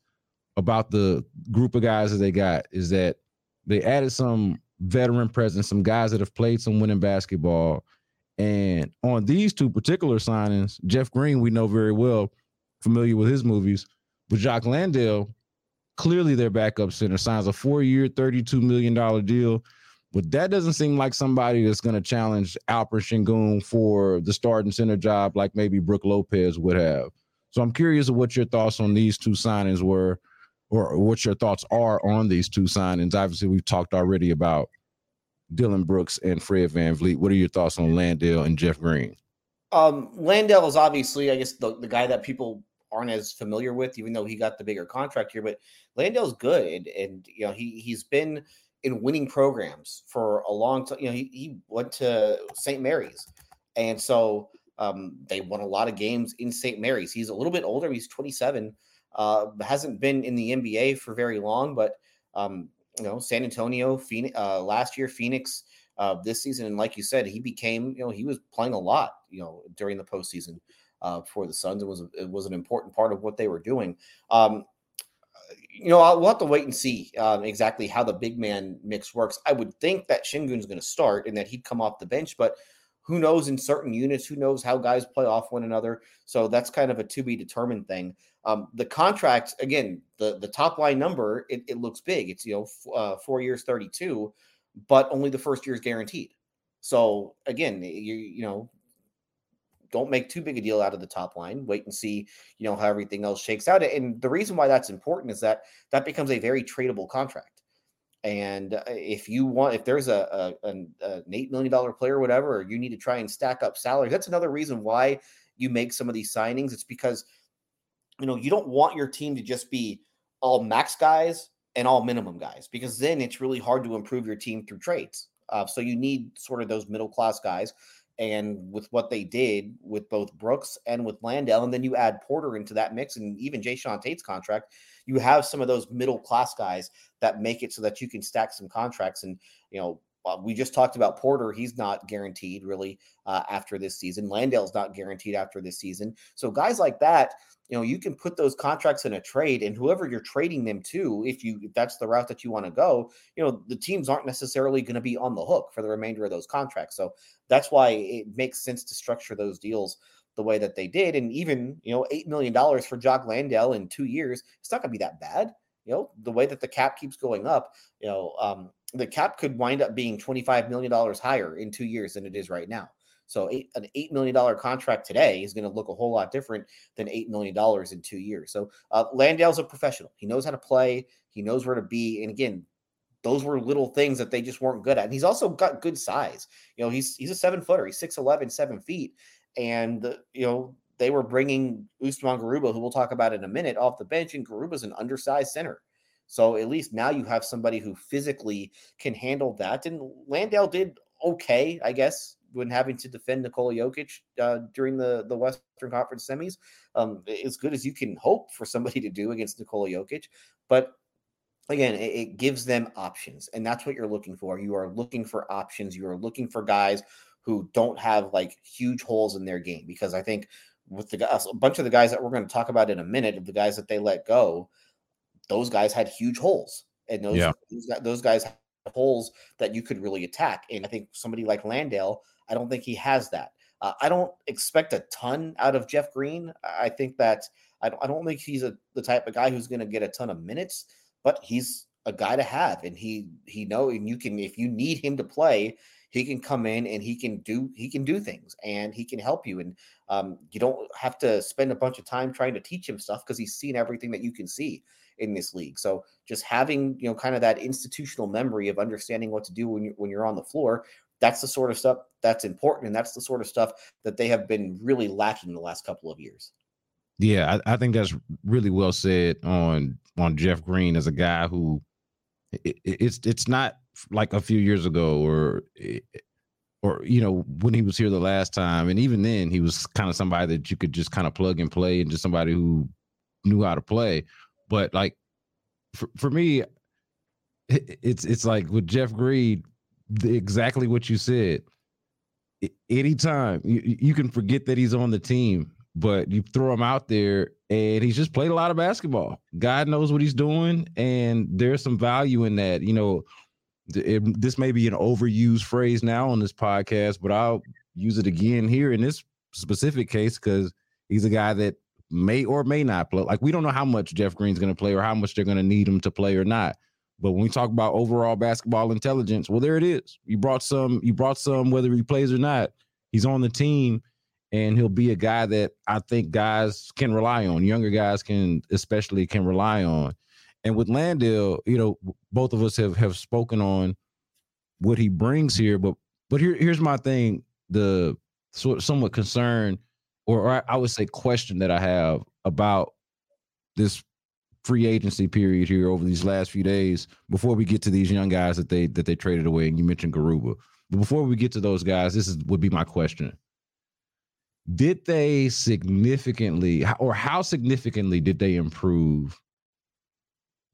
C: about the group of guys that they got is that they added some veteran presence, some guys that have played some winning basketball. And on these two particular signings, Jeff Green, we know very well, familiar with his movies, but Jock Landale, clearly their backup center, signs a four-year, $32 million deal. But that doesn't seem like somebody that's going to challenge Alperen Sengun for the starting center job like maybe Brook Lopez would have. So I'm curious what your thoughts on these two signings were, or what your thoughts are on these two signings. Obviously, we've talked already about Dillon Brooks and Fred VanVleet. What are your thoughts on Landale and Jeff Green?
D: Um, Landale is obviously, I guess, the, the guy that people aren't as familiar with, even though he got the bigger contract here. But Landale's good, and, and you know he he's been in winning programs for a long time. You know, he, he went to St. Mary's, and so um, they won a lot of games in St. Mary's. He's a little bit older. He's 27. Uh, hasn't been in the NBA for very long, but um, you know, San Antonio, Phoenix, uh, last year, Phoenix, uh, this season, and like you said, he became, you know, he was playing a lot, you know, during the postseason uh, for the Suns. It was it was an important part of what they were doing. Um, you know, I'll, we'll have to wait and see um, exactly how the big man mix works. I would think that Sengun's going to start and that he'd come off the bench, but who knows in certain units? Who knows how guys play off one another? So that's kind of a to be determined thing. Um, the contract, again, the the top line number, it, it looks big. It's you know f- uh, four years, thirty two, but only the first year is guaranteed. So again, you you know don't make too big a deal out of the top line. Wait and see, you know, how everything else shakes out. And the reason why that's important is that that becomes a very tradable contract. And uh, if you want, if there's a, a an, an eight million dollar player, or whatever, or you need to try and stack up salary. that's another reason why you make some of these signings. It's because you know you don't want your team to just be all max guys and all minimum guys, because then it's really hard to improve your team through trades. Uh, so you need sort of those middle class guys and with what they did with both Brooks and with Landale, and then you add Porter into that mix, and even Jae'Sean Tate's contract, you have some of those middle class guys that make it so that you can stack some contracts. And you know, we just talked about Porter; he's not guaranteed really uh, after this season. Landale's not guaranteed after this season. So guys like that, you know, you can put those contracts in a trade, and whoever you're trading them to, if you if that's the route that you want to go, you know, the teams aren't necessarily going to be on the hook for the remainder of those contracts. So that's why it makes sense to structure those deals the way that they did. And even, you know, $8 million for Jock Landale in two years, it's not going to be that bad. You know, the way that the cap keeps going up, you know, um, the cap could wind up being $25 million higher in two years than it is right now. So eight, an $8 million contract today is going to look a whole lot different than $8 million in two years. So uh, Landale's a professional. He knows how to play. He knows where to be. And again, those were little things that they just weren't good at. And he's also got good size. You know, he's he's a seven footer. He's 6'11, seven feet. And, uh, you know, they were bringing Usman Garuba, who we'll talk about in a minute, off the bench. And Garuba's an undersized center. So at least now you have somebody who physically can handle that. And Landale did okay, I guess, when having to defend Nikola Jokic uh, during the, the Western Conference semis. Um, as good as you can hope for somebody to do against Nikola Jokic. But again, it, it gives them options. And that's what you're looking for. You are looking for options. You are looking for guys who don't have like huge holes in their game. Because I think with the guys, a bunch of the guys that we're going to talk about in a minute, of the guys that they let go, those guys had huge holes. And those, yeah. those, guys holes that you could really attack. And I think somebody like Landale I don't think he has that. Uh, I don't expect a ton out of Jeff Green. I think that I don't, I don't think he's a, the type of guy who's going to get a ton of minutes, but he's a guy to have, and he he know and you can if you need him to play, he can come in and he can do he can do things and he can help you, and um, you don't have to spend a bunch of time trying to teach him stuff because he's seen everything that you can see in this league. So just having you know kind of that institutional memory of understanding what to do when you when you're on the floor that's the sort of stuff that's important and that's the sort of stuff that they have been really lacking in the last couple of years
C: yeah i, I think that's really well said on on jeff green as a guy who it, it's it's not like a few years ago or eh, eh, or you know when he was here the last time and even then he was kind of somebody that you could just kind of plug and play and just somebody who knew how to play but like for, for me eh, it's it's like with jeff green the, exactly what you said. Anytime you, you can forget that he's on the team, but you throw him out there and he's just played a lot of basketball. God knows what he's doing, and there's some value in that. You know, it, this may be an overused phrase now on this podcast, but I'll use it again here in this specific case because he's a guy that may or may not play. Like we don't know how much Jeff Green's going to play or how much they're going to need him to play or not. But when we talk about overall basketball intelligence, well, there it is. You brought some, you brought some, whether he plays or not, he's on the team. and he'll be a guy that I think guys can rely on. Younger guys can especially can rely on. And with Landale, you know, both of us have have spoken on what he brings here, but but here here's my thing: the sort somewhat concern, or, or I would say question that I have about this free agency period here over these last few days before we get to these young guys that they that they traded away. And you mentioned Garuba. But before we get to those guys, this is would be my question. Did they significantly or how significantly did they improve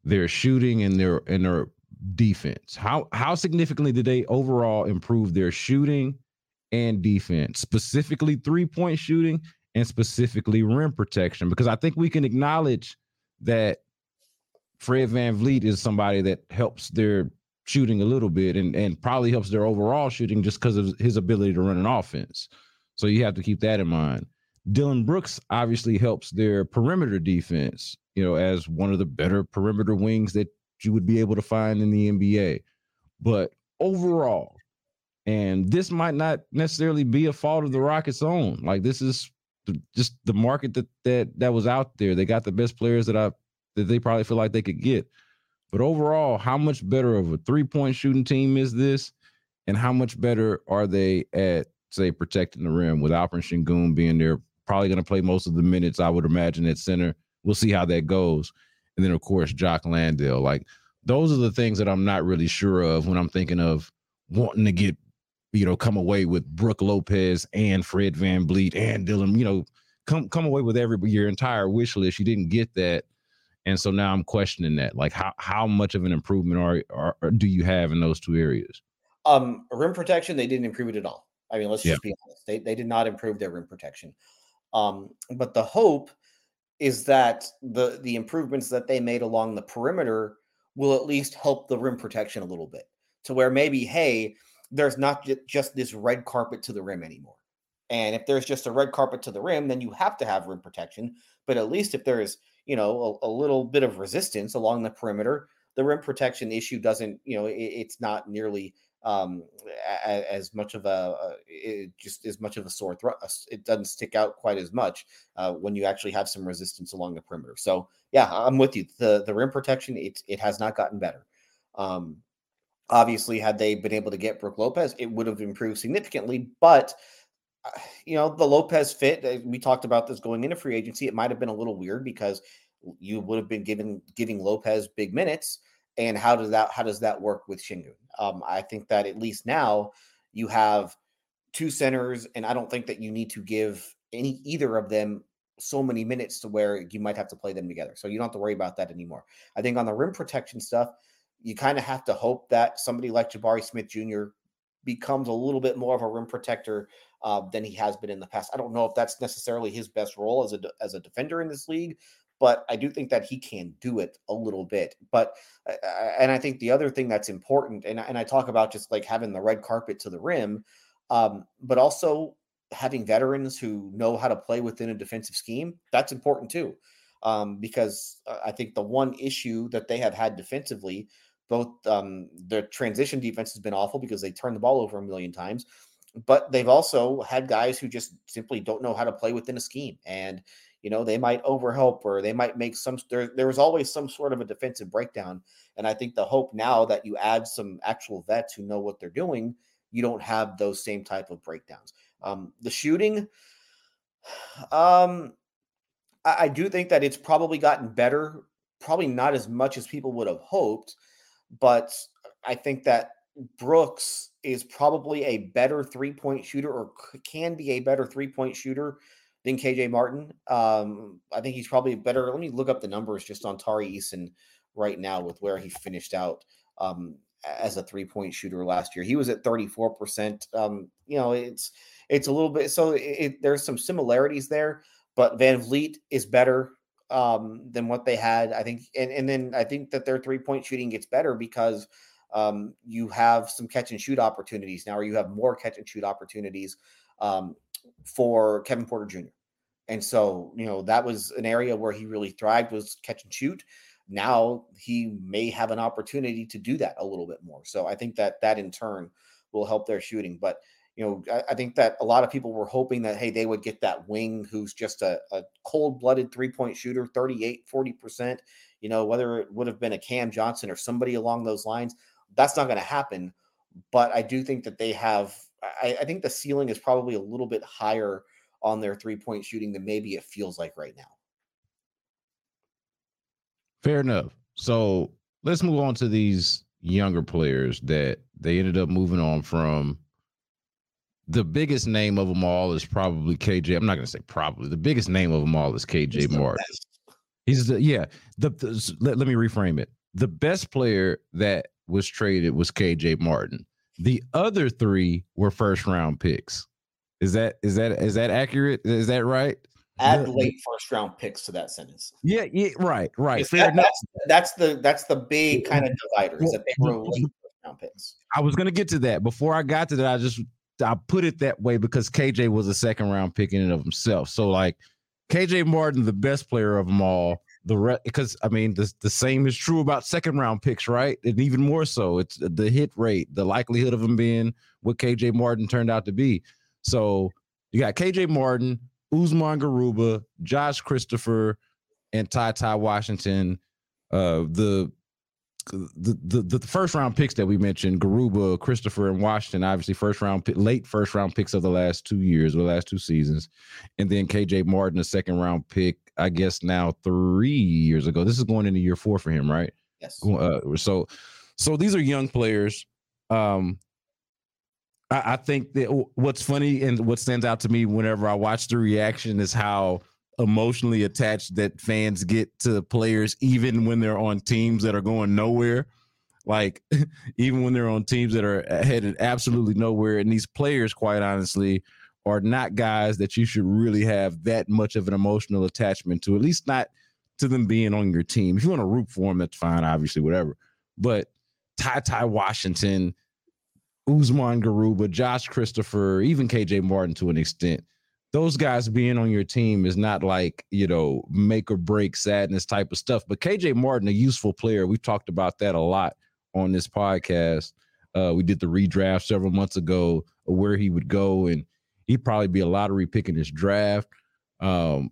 C: their shooting and their and their defense? How how significantly did they overall improve their shooting and defense, specifically three-point shooting and specifically rim protection? Because I think we can acknowledge that Fred Van VanVleet is somebody that helps their shooting a little bit and, and probably helps their overall shooting just because of his ability to run an offense. So you have to keep that in mind. Dillon Brooks obviously helps their perimeter defense, you know, as one of the better perimeter wings that you would be able to find in the NBA. But overall, and this might not necessarily be a fault of the Rockets' own. Like this is just the market that that that was out there. They got the best players that I that they probably feel like they could get. But overall, how much better of a three point shooting team is this? And how much better are they at, say, protecting the rim with Alperen Sengun being there? Probably going to play most of the minutes, I would imagine, at center. We'll see how that goes. And then, of course, Jock Landale. Like, those are the things that I'm not really sure of when I'm thinking of wanting to get, you know, come away with Brook Lopez and Fred Van VanVleet and Dillon, you know, come come away with every your entire wish list. You didn't get that and so now I'm questioning that. Like, how how much of an improvement are, are, are do you have in those two areas?
D: Um, rim protection, they didn't improve it at all. I mean, let's just be honest. They they did not improve their rim protection. Um, but the hope is that the the improvements that they made along the perimeter will at least help the rim protection a little bit to where maybe hey there's not just this red carpet to the rim anymore. And if there's just a red carpet to the rim then you have to have rim protection. But at least if there's you know a, a, little bit of resistance along the perimeter the rim protection issue doesn't you know it, it's not nearly um as much of a, it just as much of a sore throat it doesn't stick out quite as much uh, when you actually have some resistance along the perimeter so yeah i'm with you the the rim protection it it has not gotten better um obviously had they been able to get Brook Lopez it would have improved significantly but you know, the Lopez fit, uh, we talked about this going into free agency. It might have been a little weird because you would have been given giving Lopez big minutes. And how does that how does that work with Sengun? Um, I think that at least now you have two centers, and I don't think that you need to give any either of them so many minutes to where you might have to play them together. So you don't have to worry about that anymore. I think on the rim protection stuff, you kind of have to hope that somebody like Jabari Smith Jr. becomes a little bit more of a rim protector uh, than he has been in the past. I don't know if that's necessarily his best role as a as a defender in this league, but I do think that he can do it a little bit. But uh, uh, and I think the other thing that's important, and and I talk about just like having the red carpet to the rim, um, but also having veterans who know how to play within a defensive scheme. That's important too, um, because uh, I think the one issue that they have had defensively. Both um, their transition defense has been awful because they turn the ball over a million times, but they've also had guys who just simply don't know how to play within a scheme and you know they might overhelp or they might make some there, there was always some sort of a defensive breakdown and i think the hope now that you add some actual vets who know what they're doing you don't have those same type of breakdowns. Um, the shooting um I, I do think that it's probably gotten better probably not as much as people would have hoped but i think that brooks is probably a better three point shooter or can be a better three point shooter than KJ Martin. Um, I think he's probably better. Let me look up the numbers just on Tari Eason right now with where he finished out um, as a three point shooter last year. He was at 34%. Um, you know, it's it's a little bit so it, there's some similarities there, but VanVleet is better um, than what they had. I think, and, and then I think that their three point shooting gets better because um, you have some catch and shoot opportunities now, or you have more catch and shoot opportunities um, for Kevin Porter Jr. And so, you know, that was an area where he really thrived was catch and shoot. Now he may have an opportunity to do that a little bit more. So I think that that in turn will help their shooting. But you know, I, I, think that a lot of people were hoping that, hey, they would get that wing who's just a, a cold blooded three point shooter, 38, 40%, you know, whether it would have been a Cam Johnson or somebody along those lines. That's not going to happen. But I do think that they have, I, I think the ceiling is probably a little bit higher on their three point shooting than maybe it feels like right now.
C: Fair enough. So let's move on to these younger players that they ended up moving on from the biggest name of them all is probably KJ. I'm not going to say probably. The biggest name of them all is KJ Martin. He's the yeah. The, the let, let me reframe it. The best player that was traded was KJ Martin. The other three were first round picks. Is that is that is that accurate? Is that right?
D: Add late first round picks to that sentence.
C: Yeah, yeah, right, right. That.
D: That's, that's, the that's the big kind of divider is that they were late first round picks.
C: I was gonna get to that. Before I got to that, I just I put it that way because KJ was a second round pick in and of himself. So like KJ Martin, the best player of them all. The rest, because I mean, the the same is true about second round picks, right? And even more so, it's the hit rate, the likelihood of him being what KJ Martin turned out to be. So you got KJ Martin, Usman Garuba, Josh Christopher, and Ty Ty Washington. Uh, the the, the the first round picks that we mentioned, Garuba, Christopher, and Washington, obviously first round late first round picks of the last two years or the last two seasons, and then KJ Martin, a second round pick, I guess now three years ago. This is going into year four for him, right?
D: Yes.
C: Uh, so, so these are young players. Um, I, I think that what's funny and what stands out to me whenever I watch the reaction is how emotionally attached that fans get to players, even when they're on teams that are going nowhere. Like, even when they're on teams that are headed absolutely nowhere. And these players, quite honestly, are not guys that you should really have that much of an emotional attachment to, at least not to them being on your team. If you want to root for them, that's fine, obviously, whatever. But Ty Ty Washington, Usman Garuba, Josh Christopher, even KJ Martin to an extent, those guys being on your team is not like you know make or break sadness type of stuff. But kj martin a useful player. We've talked about that a lot on this podcast. Uh, we did the redraft several months ago of where he would go and he'd probably be a lottery pick in this draft. Um,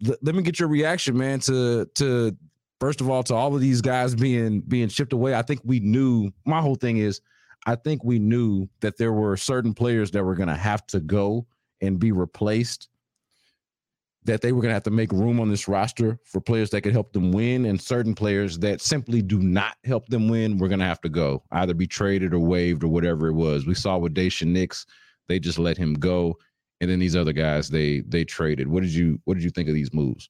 C: let me get your reaction man to to first of all to all of these guys being being shipped away. I think we knew my whole thing is i think we knew that there were certain players that were going to have to go and be replaced, that they were going to have to make room on this roster for players that could help them win, and certain players that simply do not help them win, we're going to have to go, either be traded or waived or whatever it was. We saw with Daishen Nix, they just let him go, and then these other guys they they traded. What did you what did you think of these moves?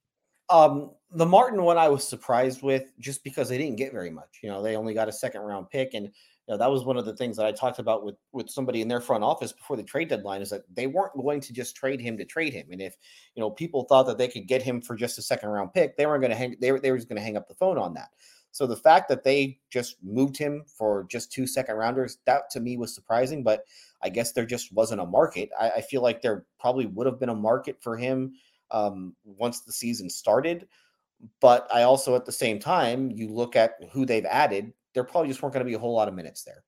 D: Um, the Martin one I was surprised with just because they didn't get very much. You know, they only got a second round pick, and you know, that was one of the things that I talked about with with somebody in their front office before the trade deadline is that they weren't going to just trade him to trade him. And if you know people thought that they could get him for just a second round pick, they weren't going to hang. They were they were just going to hang up the phone on that. So the fact that they just moved him for just two second rounders, that to me was surprising. But I guess there just wasn't a market. I, I feel like there probably would have been a market for him um, once the season started. But I also, at the same time, you look at who they've added there probably just weren't going to be a whole lot of minutes there.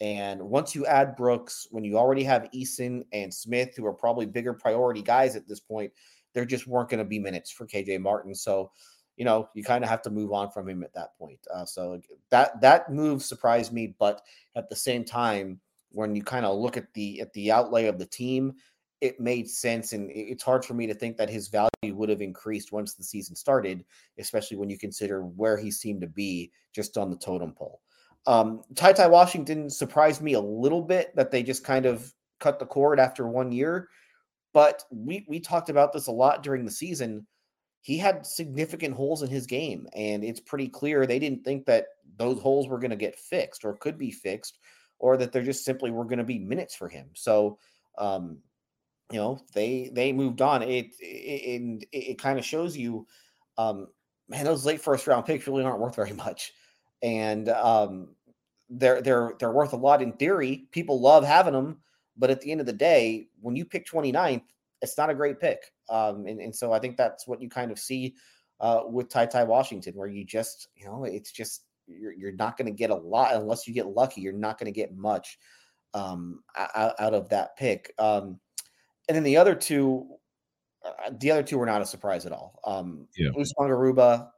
D: And once you add Brooks, when you already have Eason and Smith, who are probably bigger priority guys at this point, there just weren't going to be minutes for KJ Martin. So, you know, you kind of have to move on from him at that point. Uh, so that that move surprised me, but at the same time, when you kind of look at the at the outlay of the team, it made sense, and it's hard for me to think that his value would have increased once the season started, especially when you consider where he seemed to be just on the totem pole. Um, Ty Washington surprised me a little bit that they just kind of cut the cord after one year, but we we talked about this a lot during the season. He had significant holes in his game, and it's pretty clear they didn't think that those holes were going to get fixed or could be fixed, or that there just simply were going to be minutes for him. So um, you know they they moved on it it, it, it kind of shows you um man those late first round picks really aren't worth very much and um they're they're they're worth a lot in theory people love having them but at the end of the day when you pick 29th it's not a great pick um and, and so i think that's what you kind of see uh with ty ty washington where you just you know it's just you're, you're not going to get a lot unless you get lucky you're not going to get much um, out, out of that pick. Um, and then the other two, uh, the other two were not a surprise at all. Um,
C: Yeah.
D: Usman Garuba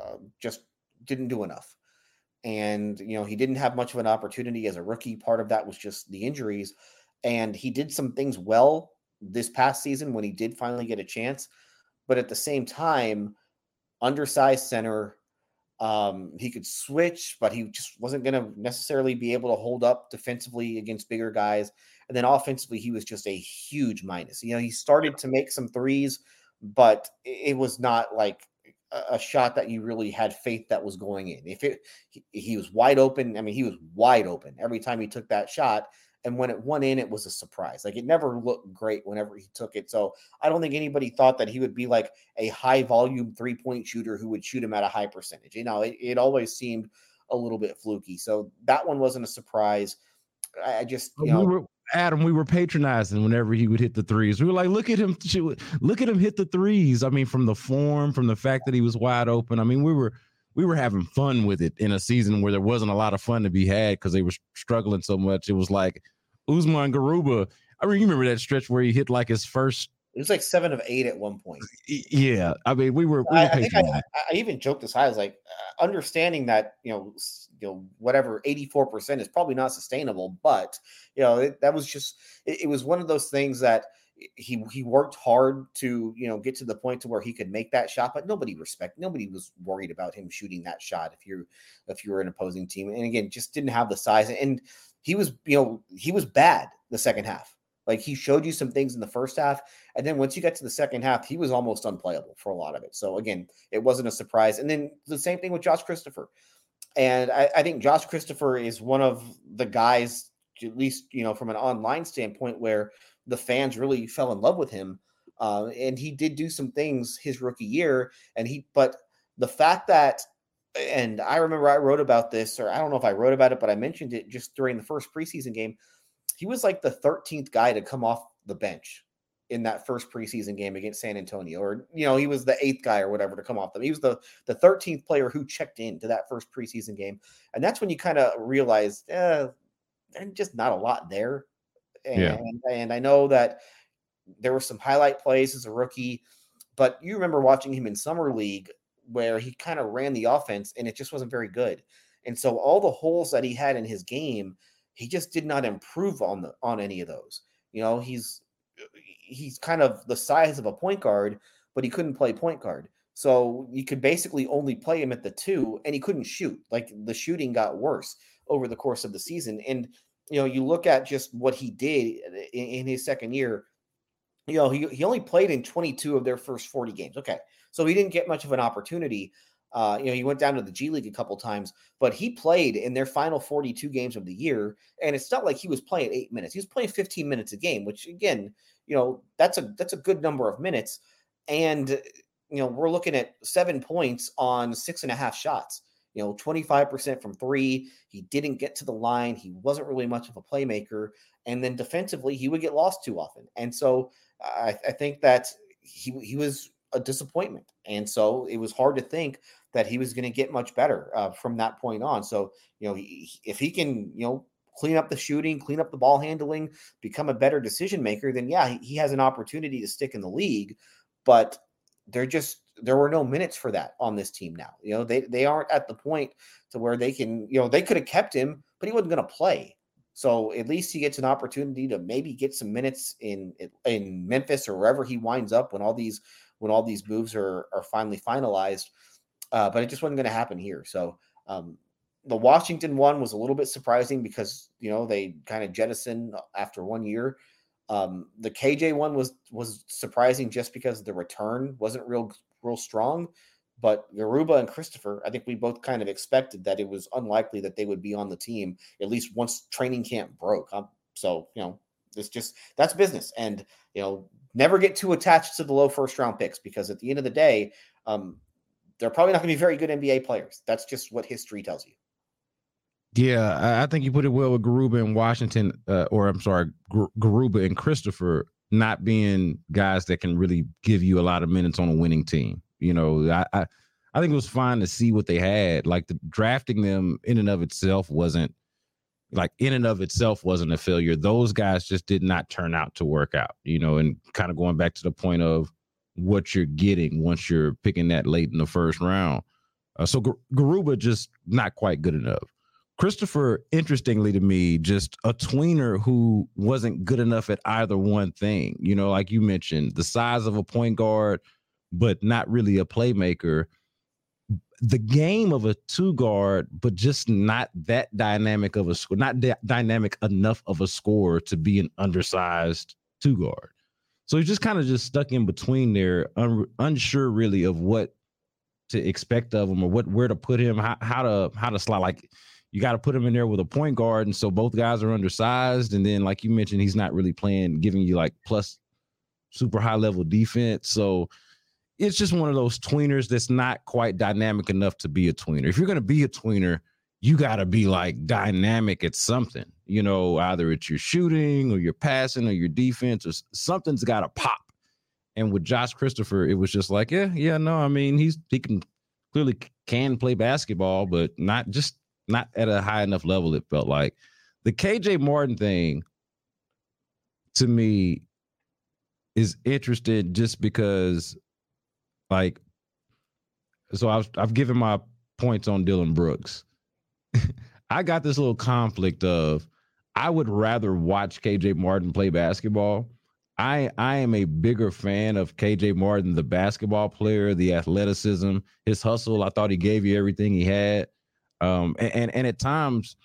D: uh, just didn't do enough. And, you know, he didn't have much of an opportunity as a rookie. Part of that was just the injuries. And he did some things well this past season when he did finally get a chance. But at the same time, undersized center, um, he could switch, but he just wasn't going to necessarily be able to hold up defensively against bigger guys. And then offensively, he was just a huge minus. You know, he started to make some threes, but it was not like a- a shot that you really had faith that was going in. If it he, he was wide open, I mean, he was wide open every time he took that shot. And when it went in, it was a surprise. Like it never looked great whenever he took it. So I don't think anybody thought that he would be like a high volume three point shooter who would shoot him at a high percentage. You know, it, it always seemed a little bit fluky. So that one wasn't a surprise. I, I just, you know,
C: we were Adam, we were patronizing whenever he would hit the threes. We were like, look at him look at him hit the threes. I mean, from the form, from the fact that he was wide open. I mean, we were we were having fun with it in a season where there wasn't a lot of fun to be had because they were struggling so much. It was like Usman Garuba. I mean, you remember that stretch where he hit like his first.
D: it was like seven of eight at one point.
C: Yeah, I mean, we were. We
D: I,
C: were
D: I I. I I even joked this high. I was like, uh, understanding that you know, you know, whatever eighty four percent is probably not sustainable, but you know, it, that was just it, it was one of those things that he he worked hard to you know get to the point to where he could make that shot, but nobody respect nobody was worried about him shooting that shot if you're if you were an opposing team, and again, just didn't have the size, and he was you know he was bad the second half. Like he showed you some things in the first half, and then once you get to the second half, he was almost unplayable for a lot of it. So again, it wasn't a surprise. And then the same thing with Josh Christopher. And I, I think Josh Christopher is one of the guys, at least you know, from an online standpoint, where the fans really fell in love with him. Uh, and he did do some things his rookie year, and he. But the fact that, and I remember I wrote about this, or I don't know if I wrote about it, but I mentioned it just during the first preseason game. He was like the 13th guy to come off the bench in that first preseason game against San Antonio, or you know, he was the eighth guy or whatever to come off them. He was the the 13th player who checked in to that first preseason game, and that's when you kind of realize, eh, there's just not a lot there. And,
C: Yeah.
D: and I know that there were some highlight plays as a rookie, but you remember watching him in summer league where he kind of ran the offense and it just wasn't very good. And so all the holes that he had in his game, he just did not improve on the on any of those. You know, he's he's kind of the size of a point guard, but he couldn't play point guard. So you could basically only play him at the two, and he couldn't shoot. Like the shooting got worse over the course of the season. And you know, you look at just what he did in, in his second year. You know, he, he only played in 22 of their first 40 games. Okay. So he didn't get much of an opportunity. Uh, you know, he went down to the G League a couple times, but he played in their final 42 games of the year. And it's not like he was playing eight minutes. He was playing 15 minutes a game, which again, you know, that's a that's a good number of minutes. And you know, we're looking at seven points on six and a half shots. You know, 25% from three. He didn't get to the line. He wasn't really much of a playmaker. And then defensively, he would get lost too often. And so I, I think that he he was a disappointment. And so it was hard to think that he was going to get much better uh, from that point on. So, you know, he, if he can, you know, clean up the shooting, clean up the ball handling, become a better decision maker, then yeah, he, has an opportunity to stick in the league. But they're just there were no minutes for that on this team now. You know, they they aren't at the point to where they can, you know, they could have kept him, but he wasn't going to play. So at least he gets an opportunity to maybe get some minutes in in Memphis or wherever he winds up when all these when all these moves are are finally finalized. Uh, but it just wasn't going to happen here. So um, the Washington one was a little bit surprising because you know they kind of jettisoned after one year. Um, the KJ one was was surprising just because the return wasn't real real strong. But Garuba and Christopher, I think we both kind of expected that it was unlikely that they would be on the team at least once training camp broke. Um, so you know, it's just that's business, and you know, never get too attached to the low first round picks because at the end of the day, um, they're probably not going to be very good NBA players. That's just what history tells you.
C: Yeah, I- think you put it well with Garuba and Washington, uh, or I'm sorry, Gar- Garuba and Christopher not being guys that can really give you a lot of minutes on a winning team. You know, I, I I think it was fine to see what they had. Like the drafting them in and of itself wasn't like in and of itself wasn't a failure. Those guys just did not turn out to work out, you know, and kind of going back to the point of what you're getting once you're picking that late in the first round. Uh, so Garuba just not quite good enough. Christopher, interestingly to me, just a tweener who wasn't good enough at either one thing. You know, like you mentioned, the size of a point guard, but not really a playmaker the game of a two guard, but just not that dynamic of a score, not that dynamic enough of a score to be an undersized two guard. So he's just kind of just stuck in between there, un- unsure really of what to expect of him or what where to put him, how, how to how to slide. Like you got to put him in there with a point guard, and so both guys are undersized. And then, like you mentioned, he's not really playing, giving you like plus super high level defense. So it's just one of those tweeners that's not quite dynamic enough to be a tweener. If you're going to be a tweener, you got to be like dynamic at something, you know, either it's your shooting or your passing or your defense or something's got to pop. And with Josh Christopher, it was just like, yeah, yeah, no, I mean, he's he can clearly can play basketball, but not just not at a high enough level. It felt like the KJ Martin thing to me is interesting just because like, so I've I've given my points on Dillon Brooks. I got this little conflict of I would rather watch KJ Martin play basketball. I I am a bigger fan of KJ Martin, the basketball player, the athleticism, his hustle. I thought he gave you everything he had. Um, and, and, and at times,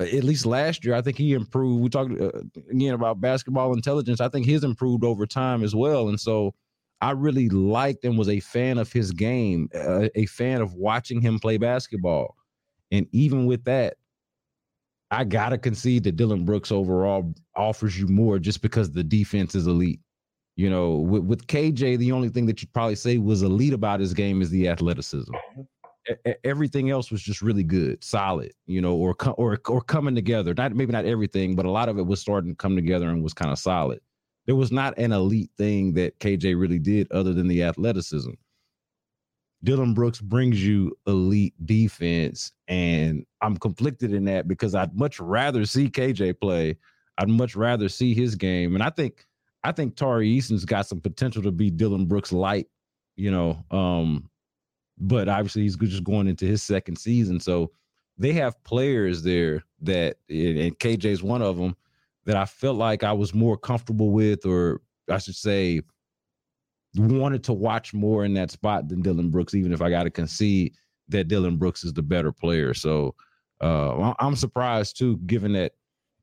C: at least last year, I think he improved. We talked uh, again about basketball intelligence. I think he's improved over time as well. And so I really liked and was a fan of his game, uh, a fan of watching him play basketball. And even with that, I gotta concede that Dillon Brooks overall offers you more just because the defense is elite. You know, with, with KJ, the only thing that you'd probably say was elite about his game is the athleticism. Everything else was just really good, solid. You know, or or or coming together. Not maybe not everything, but a lot of it was starting to come together and was kind of solid there was not an elite thing that KJ really did other than the athleticism. Dillon Brooks brings you elite defense, and I'm conflicted in that because I'd much rather see KJ play. I'd much rather see his game, and I think I think Tari Eason's got some potential to be Dillon Brooks light, you know. Um, but obviously he's just going into his second season, so they have players there that, and KJ's one of them that I felt like I was more comfortable with, or I should say, wanted to watch more in that spot than Dillon Brooks, even if I got to concede that Dillon Brooks is the better player. So uh, I'm surprised too, given that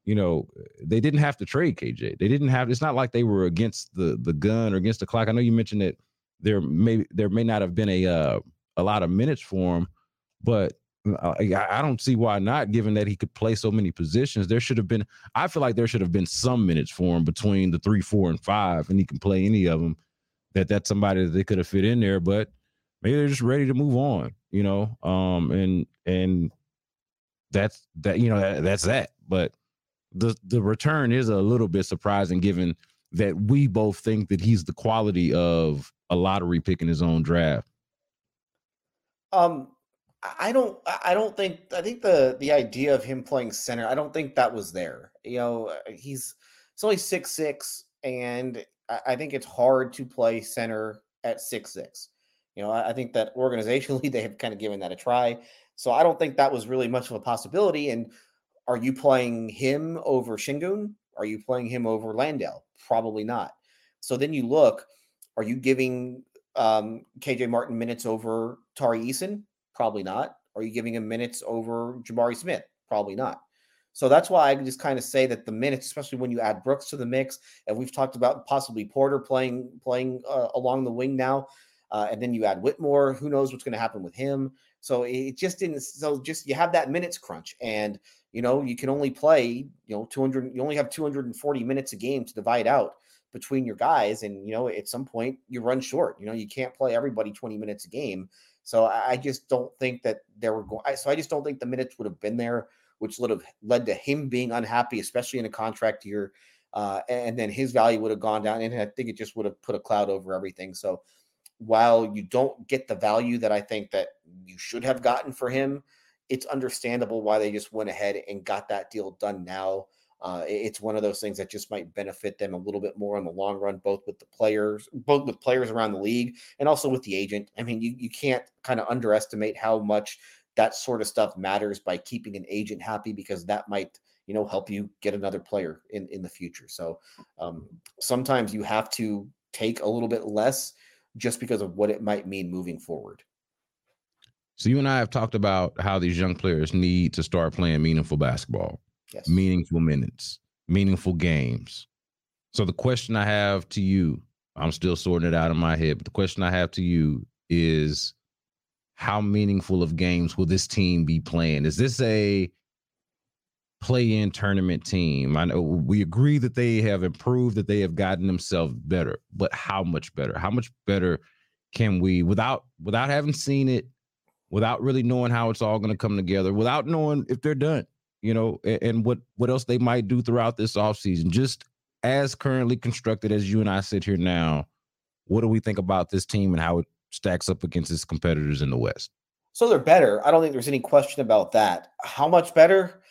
C: you know they didn't have to trade KJ. They didn't have. It's not like they were against the the gun or against the clock. I know you mentioned that there may there may not have been a uh, a lot of minutes for him, but I don't see why not, given that he could play so many positions. There should have been, I feel like there should have been some minutes for him between the three, four, and five, and he can play any of them. That that's somebody that they could have fit in there, but maybe they're just ready to move on, you know. Um, and and that's that, you know, that, that's that. But the the return is a little bit surprising, given that we both think that he's the quality of a lottery pick in his own draft.
D: Um, I don't I don't think I think the the idea of him playing center, I don't think that was there. You know, uh, he's he's only six six, and I think it's hard to play center at six six. You know, I think that organizationally they have kind of given that a try. So I don't think that was really much of a possibility. And are you playing him over Sengun? Are you playing him over Landale? Probably not. So then you look, are you giving um, KJ Martin minutes over Tari Eason? Probably not. Are you giving him minutes over Jabari Smith? Probably not. So that's why I just kind of say that the minutes, especially when you add Brooks to the mix, and we've talked about possibly Porter playing playing uh, along the wing now, uh, and then you add Whitmore. Who knows what's going to happen with him? So it just didn't. So just you have that minutes crunch, and you know you can only play you know 200. You only have 240 minutes a game to divide out between your guys, and you know at some point you run short. You know you can't play everybody 20 minutes a game. So I just don't think that there were going. So I just don't think the minutes would have been there, which would have led to him being unhappy, especially in a contract year. Uh, and then his value would have gone down, and I think it just would have put a cloud over everything. So while you don't get the value that I think that you should have gotten for him, it's understandable why they just went ahead and got that deal done now. Uh, it's one of those things that just might benefit them a little bit more in the long run, both with the players, both with players around the league and also with the agent. I mean, you, you can't kind of underestimate how much that sort of stuff matters by keeping an agent happy because that might, you know, help you get another player in, in the future. So um, sometimes you have to take a little bit less just because of what it might mean moving forward.
C: So you and I have talked about how these young players need to start playing meaningful basketball, meaningful minutes, meaningful games. So the question I have to you, I'm still sorting it out in my head, but the question I have to you is how meaningful of games will this team be playing? Is this a play-in tournament team? I know we agree that they have improved, that they have gotten themselves better, but how much better? How much better can we without without having seen it without really knowing how it's all going to come together, without knowing if they're done, you know, and, and what what else they might do throughout this offseason. Just as currently constructed as you and I sit here now, what do we think about this team and how it stacks up against its competitors in the West?
D: So they're better. I don't think there's any question about that. How much better?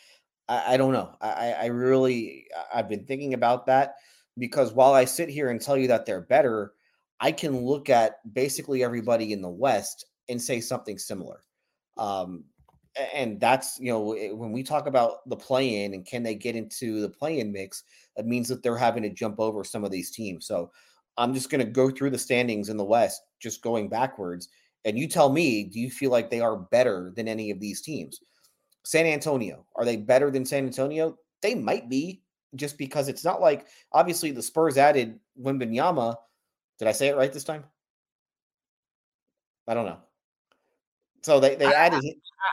D: I, I don't know. I, I really I've been thinking about that because while I sit here and tell you that they're better, I can look at basically everybody in the West and say something similar. Um, and that's you know when we talk about the play in and can they get into the play in mix, it means that they're having to jump over some of these teams. So I'm just going to go through the standings in the West, just going backwards. And you tell me, do you feel like they are better than any of these teams? San Antonio, are they better than San Antonio? They might be, just because it's not like obviously the Spurs added Wembanyama. Did I say it right this time? I don't know. So they, they added.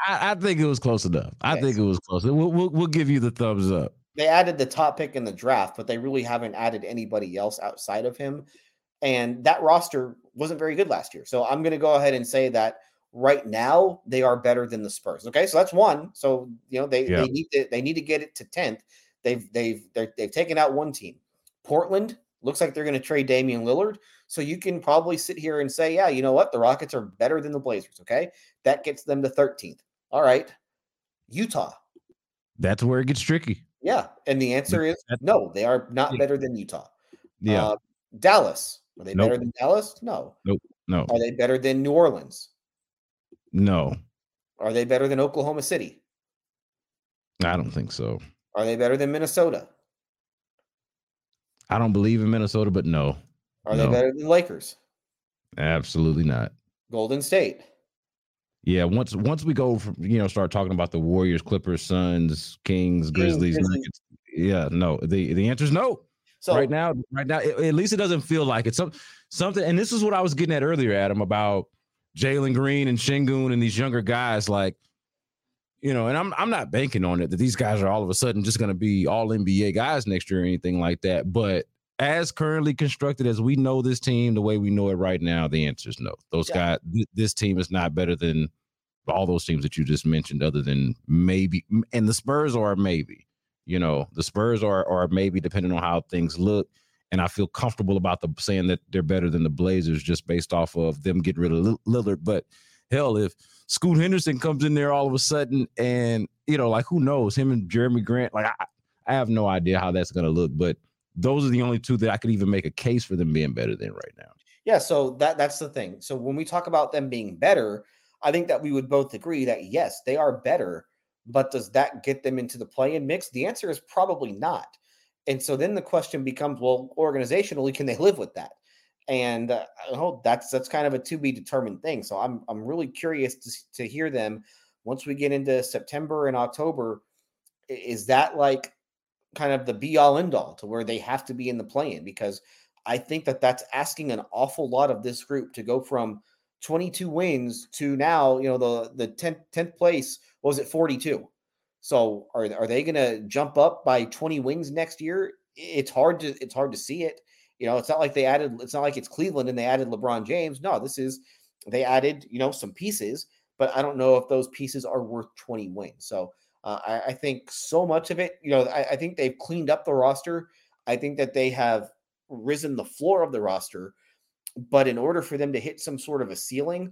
C: I, I, think it was close enough. I yes. think it was close. We'll, we'll, we'll give you the thumbs up.
D: They added the top pick in the draft, but they really haven't added anybody else outside of him. And that roster wasn't very good last year. So I'm going to go ahead and say that right now they are better than the Spurs. Okay, so that's one. So you know they, yeah. they need to they need to get it to tenth. They've they've they've taken out one team. Portland looks like they're going to trade Damian Lillard. So you can probably sit here and say, yeah, you know what? The Rockets are better than the Blazers. Okay. That gets them to 13th. All right. Utah.
C: That's where it gets tricky.
D: Yeah. And the answer is no, they are not better than Utah.
C: Yeah. Uh,
D: Dallas. Are they nope. better than Dallas? No.
C: Nope. No.
D: Are they better than New Orleans?
C: No.
D: Are they better than Oklahoma City?
C: I don't think so.
D: Are they better than Minnesota?
C: I don't believe in Minnesota, but no.
D: Are no. they better than Lakers?
C: Absolutely not.
D: Golden State.
C: Yeah, once once we go from you know start talking about the Warriors, Clippers, Suns, Kings, Grizzlies, Nuggets, yeah, no. The the answer is no. So right now, right now, it, at least it doesn't feel like it's some something. And this is what I was getting at earlier, Adam, about Jalen Green and Sengun and these younger guys. Like, you know, and I'm I'm not banking on it that these guys are all of a sudden just going to be all NBA guys next year or anything like that. But as currently constructed as we know this team the way we know it right now the answer is no. Those yeah. guys th- this team is not better than all those teams that you just mentioned other than maybe and the spurs are maybe. You know the spurs are are maybe depending on how things look and i feel comfortable about the saying that they're better than the blazers just based off of them getting rid of lillard. But hell if scoot henderson comes in there all of a sudden and you know like who knows? Him and Jerami grant like i, I have no idea how that's going to look but those are the only two that I could even make a case for them being better than right now.
D: Yeah, so that that's the thing. So when we talk about them being better, I think that we would both agree that yes, they are better, but does that get them into the play-in mix? The answer is probably not. And so then the question becomes, well, organizationally, can they live with that? And uh, oh, that's that's kind of a to be determined thing. So I'm I'm really curious to to hear them once we get into September and October. Is that like kind of the be all end all to where they have to be in the play-in because I think that that's asking an awful lot of this group to go from 22 wins to now, you know, the the 10th 10th place was it 42. So are are they going to jump up by 20 wins next year? It's hard to it's hard to see it. You know, it's not like they added it's not like it's Cleveland and they added LeBron James. No, this is they added, you know, some pieces, but I don't know if those pieces are worth 20 wins. So uh, I, I, think so much of it, you know, I, I, think they've cleaned up the roster. I think that they have risen the floor of the roster. But in order for them to hit some sort of a ceiling,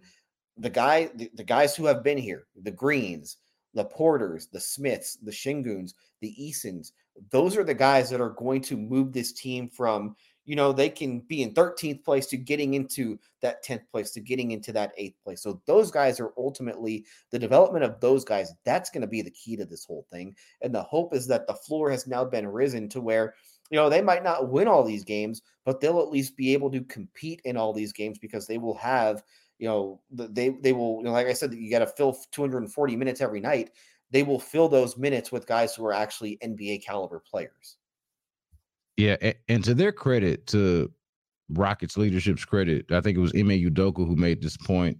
D: the guy, the, the guys who have been here, the Greens, the Porters, the Smiths, the Senguns, the Easons. Those are the guys that are going to move this team from, you know, they can be in 13th place to getting into that 10th place to getting into that eighth place. So those guys are ultimately the development of those guys. That's going to be the key to this whole thing. And the hope is that the floor has now been risen to where, you know, they might not win all these games, but they'll at least be able to compete in all these games because they will have you know they they will you know like i said you got to fill 240 minutes every night they will fill those minutes with guys who are actually nba caliber players
C: yeah and, and to their credit to rockets leadership's credit i think it was Ime Udoka who made this point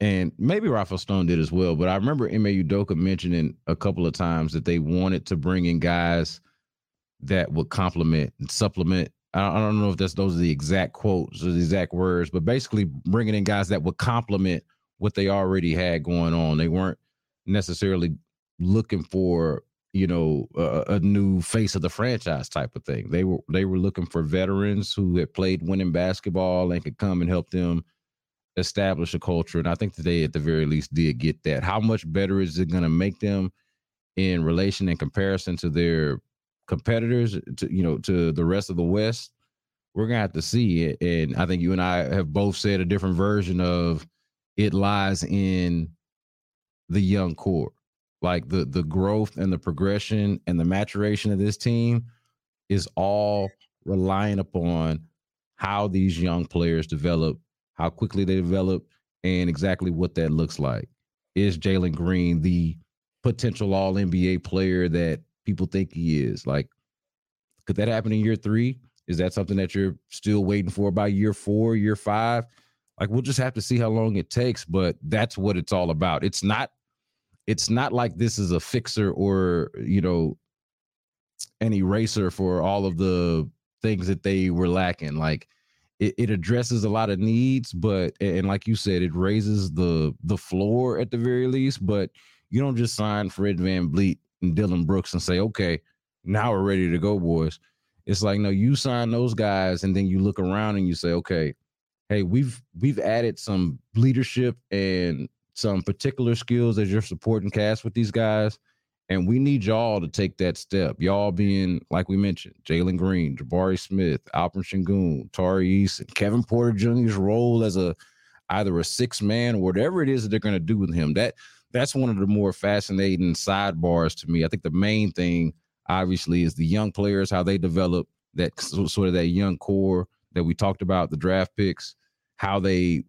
C: and maybe Rafael Stone did as well, but I remember Ime Udoka mentioning a couple of times that they wanted to bring in guys that would complement and supplement I don't know if that's those are the exact quotes or the exact words, but basically bringing in guys that would complement what they already had going on. They weren't necessarily looking for you know uh, a, a, new face of the franchise type of thing. They were they were looking for veterans who had played winning basketball and could come and help them establish a culture. And I think that they at the very least did get that. How much better is it going to make them in relation and comparison to their competitors to you know to the rest of the West, we're gonna have to see it. And I think you and I have both said a different version of it lies in the young core, like the the growth and the progression and the maturation of this team is all relying upon how these young players develop, how quickly they develop, and exactly what that looks like. Is Jalen Green the potential All NBA player that people think he is. Like, could that happen in year three? Is that something that you're still waiting for by year four, year five? Like, we'll just have to see how long it takes, but that's what it's all about. It's not, it's not like this is a fixer or, you know, an eraser for all of the things that they were lacking. Like, it, it addresses a lot of needs, but and like you said, it raises the the floor at the very least. But you don't just sign Fred VanVleet and Dillon Brooks and say, okay, now we're ready to go, boys. It's like, no, you sign those guys and then you look around and you say, okay, hey, we've we've added some leadership and some particular skills as your supporting cast with these guys. And we need y'all to take that step. Y'all being, like we mentioned, Jalen Green, Jabari Smith, Alperen Sengun, Tari Eason, Kevin Porter Jr.'s role as a either a six man or whatever it is that they're going to do with him. That that's one of the more fascinating sidebars to me. I think the main thing, obviously, is the young players, how they develop that sort of that young core that we talked about, the draft picks, how they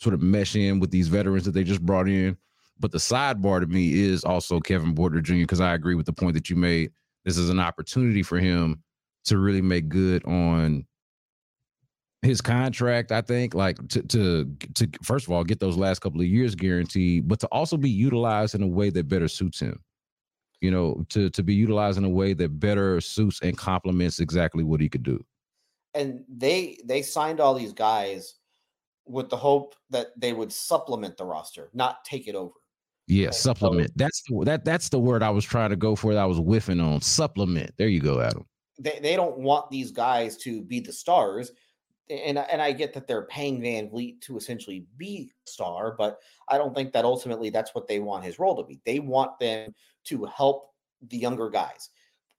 C: sort of mesh in with these veterans that they just brought in. But the sidebar to me is also Kevin Porter Jr. because I agree with the point that you made. This is an opportunity for him to really make good on his contract, I think, like to to to first of all get those last couple of years guaranteed, but to also be utilized in a way that better suits him. You know, to to be utilized in a way that better suits and complements exactly what he could do.
D: And they they signed all these guys with the hope that they would supplement the roster, not take it over.
C: Yeah, and supplement. So, that's the, that that's the word I was trying to go for. That I was whiffing on. Supplement. There you go, Adam.
D: They they don't want these guys to be the stars and and I get that they're paying VanVleet to essentially be star, but I don't think that ultimately that's what they want his role to be. They want them to help the younger guys.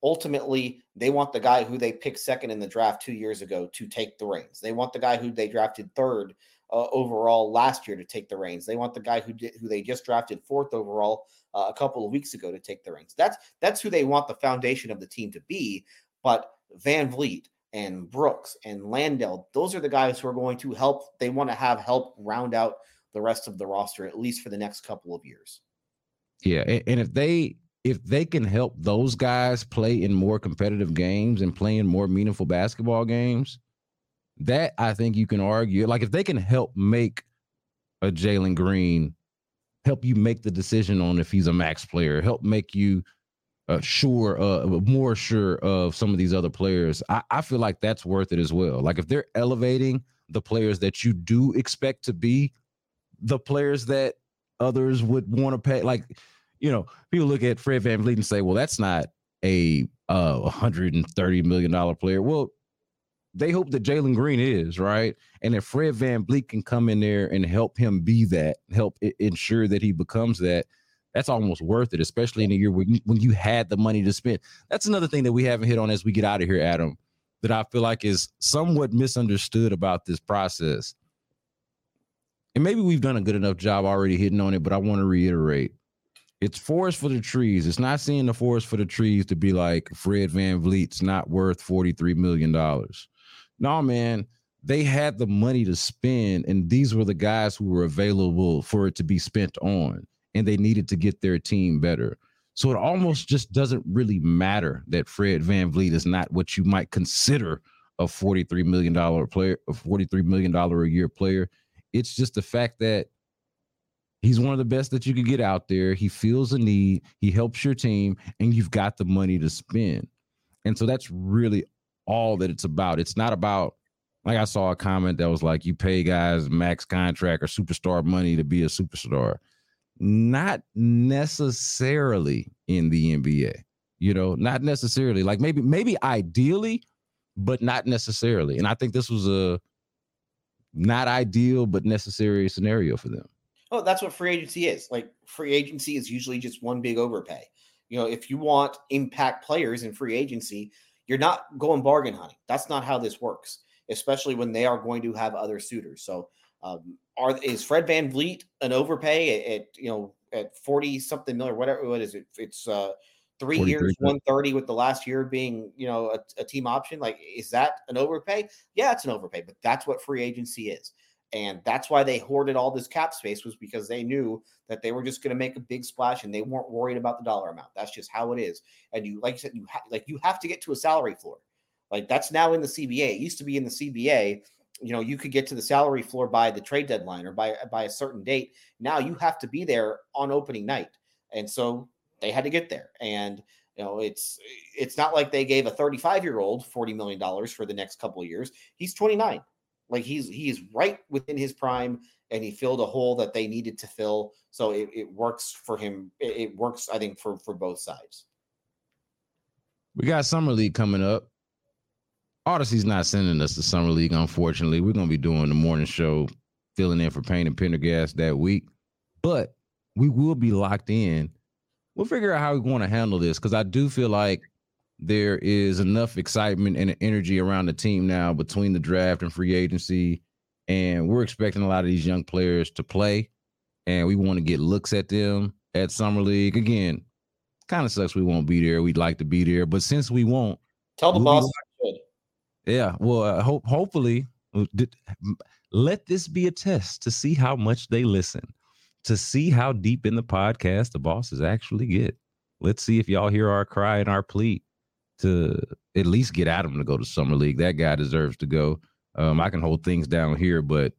D: Ultimately, they want the guy who they picked second in the draft two years ago to take the reins. They want the guy who they drafted third uh, overall last year to take the reins. They want the guy who did, who they just drafted fourth overall uh, a couple of weeks ago to take the reins. That's that's who they want the foundation of the team to be. But VanVleet, and Brooks and Landale, Those are the guys who are going to help. They want to have help round out the rest of the roster, at least for the next couple of years.
C: Yeah. And if they if they can help those guys play in more competitive games and play in more meaningful basketball games, that I think you can argue. Like if they can help make a Jalen Green help you make the decision on if he's a max player, help make you uh, sure, uh, more sure of some of these other players, I, I feel like that's worth it as well. Like if they're elevating the players that you do expect to be the players that others would want to pay, like you know, people look at Fred VanVleet and say, well, that's not a uh, 130 million dollar player. Well, they hope that Jalen Green is right, and if Fred Van VanVleet can come in there and help him be that, help ensure that he becomes that that's almost worth it, especially in a year when you, when you had the money to spend. That's another thing that we haven't hit on as we get out of here, Adam, that I feel like is somewhat misunderstood about this process. And maybe we've done a good enough job already hitting on it, but I want to reiterate it's forest for the trees. It's not seeing the forest for the trees to be like Fred Van VanVleet's not worth $43 million. No, man, they had the money to spend, and these were the guys who were available for it to be spent on, and they needed to get their team better. So it almost just doesn't really matter that Fred Van VanVleet is not what you might consider a $43 million player, a $43 million a year player. It's just the fact that He's one of the best that you could get out there. He feels a need, he helps your team, and you've got the money to spend. And so that's really all that it's about. It's not about like I saw a comment that was like you pay guys max contract or superstar money to be a superstar. Not necessarily in the NBA. You know, not necessarily. Like maybe maybe ideally, but not necessarily. And I think this was a not ideal but necessary scenario for them.
D: Oh, that's what free agency is. Like free agency is usually just one big overpay. You know, if you want impact players in free agency, you're not going bargain hunting. That's not how this works, especially when they are going to have other suitors. So, um, are is Fred Van VanVleet an overpay at, at you know at 40 something million, whatever what is it? It's uh three years, 130 with the last year being, you know, a, a team option. Like, is that an overpay? Yeah, it's an overpay, but that's what free agency is. And that's why they hoarded all this cap space was because they knew that they were just going to make a big splash and they weren't worried about the dollar amount. That's just how it is. And you, like you said, you ha- like you have to get to a salary floor. Like that's now in the CBA. It used to be in the CBA. You know, you could get to the salary floor by the trade deadline or by by a certain date. Now you have to be there on opening night, and so they had to get there. And you know, it's it's not like they gave a 35 year old 40 million dollars for the next couple of years. He's 29. Like he's he's right within his prime, and he filled a hole that they needed to fill. So it, it works for him. It, it works, I think, for for both sides.
C: We got summer league coming up. Audacy's not sending us the summer league, unfortunately. We're gonna be doing the morning show, filling in for Payne and Pendergast that week, but we will be locked in. We'll figure out how we want to handle this because I do feel like there is enough excitement and energy around the team now between the draft and free agency. And we're expecting a lot of these young players to play. And we want to get looks at them at Summer League. Again, kind of sucks we won't be there. We'd like to be there. But since we won't,
D: tell the boss.
C: Yeah. Well, uh, hope hopefully uh, let this be a test to see how much they listen, to see how deep in the podcast the bosses actually get. Let's see if y'all hear our cry and our plea to at least get Adam to go to summer league. That guy deserves to go. Um, I can hold things down here, but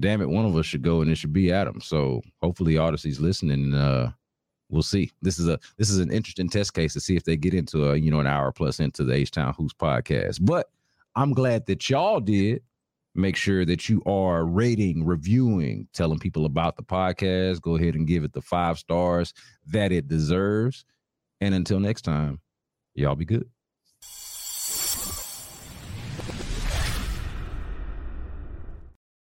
C: damn it, one of us should go, and it should be Adam. So hopefully, Audacy's listening. Uh, we'll see. This is a this is an interesting test case to see if they get into a you know an hour plus into the H Town Hoops podcast. But I'm glad that y'all did. Make sure that you are rating, reviewing, telling people about the podcast. Go ahead and give it the five stars that it deserves. And until next time, y'all be good.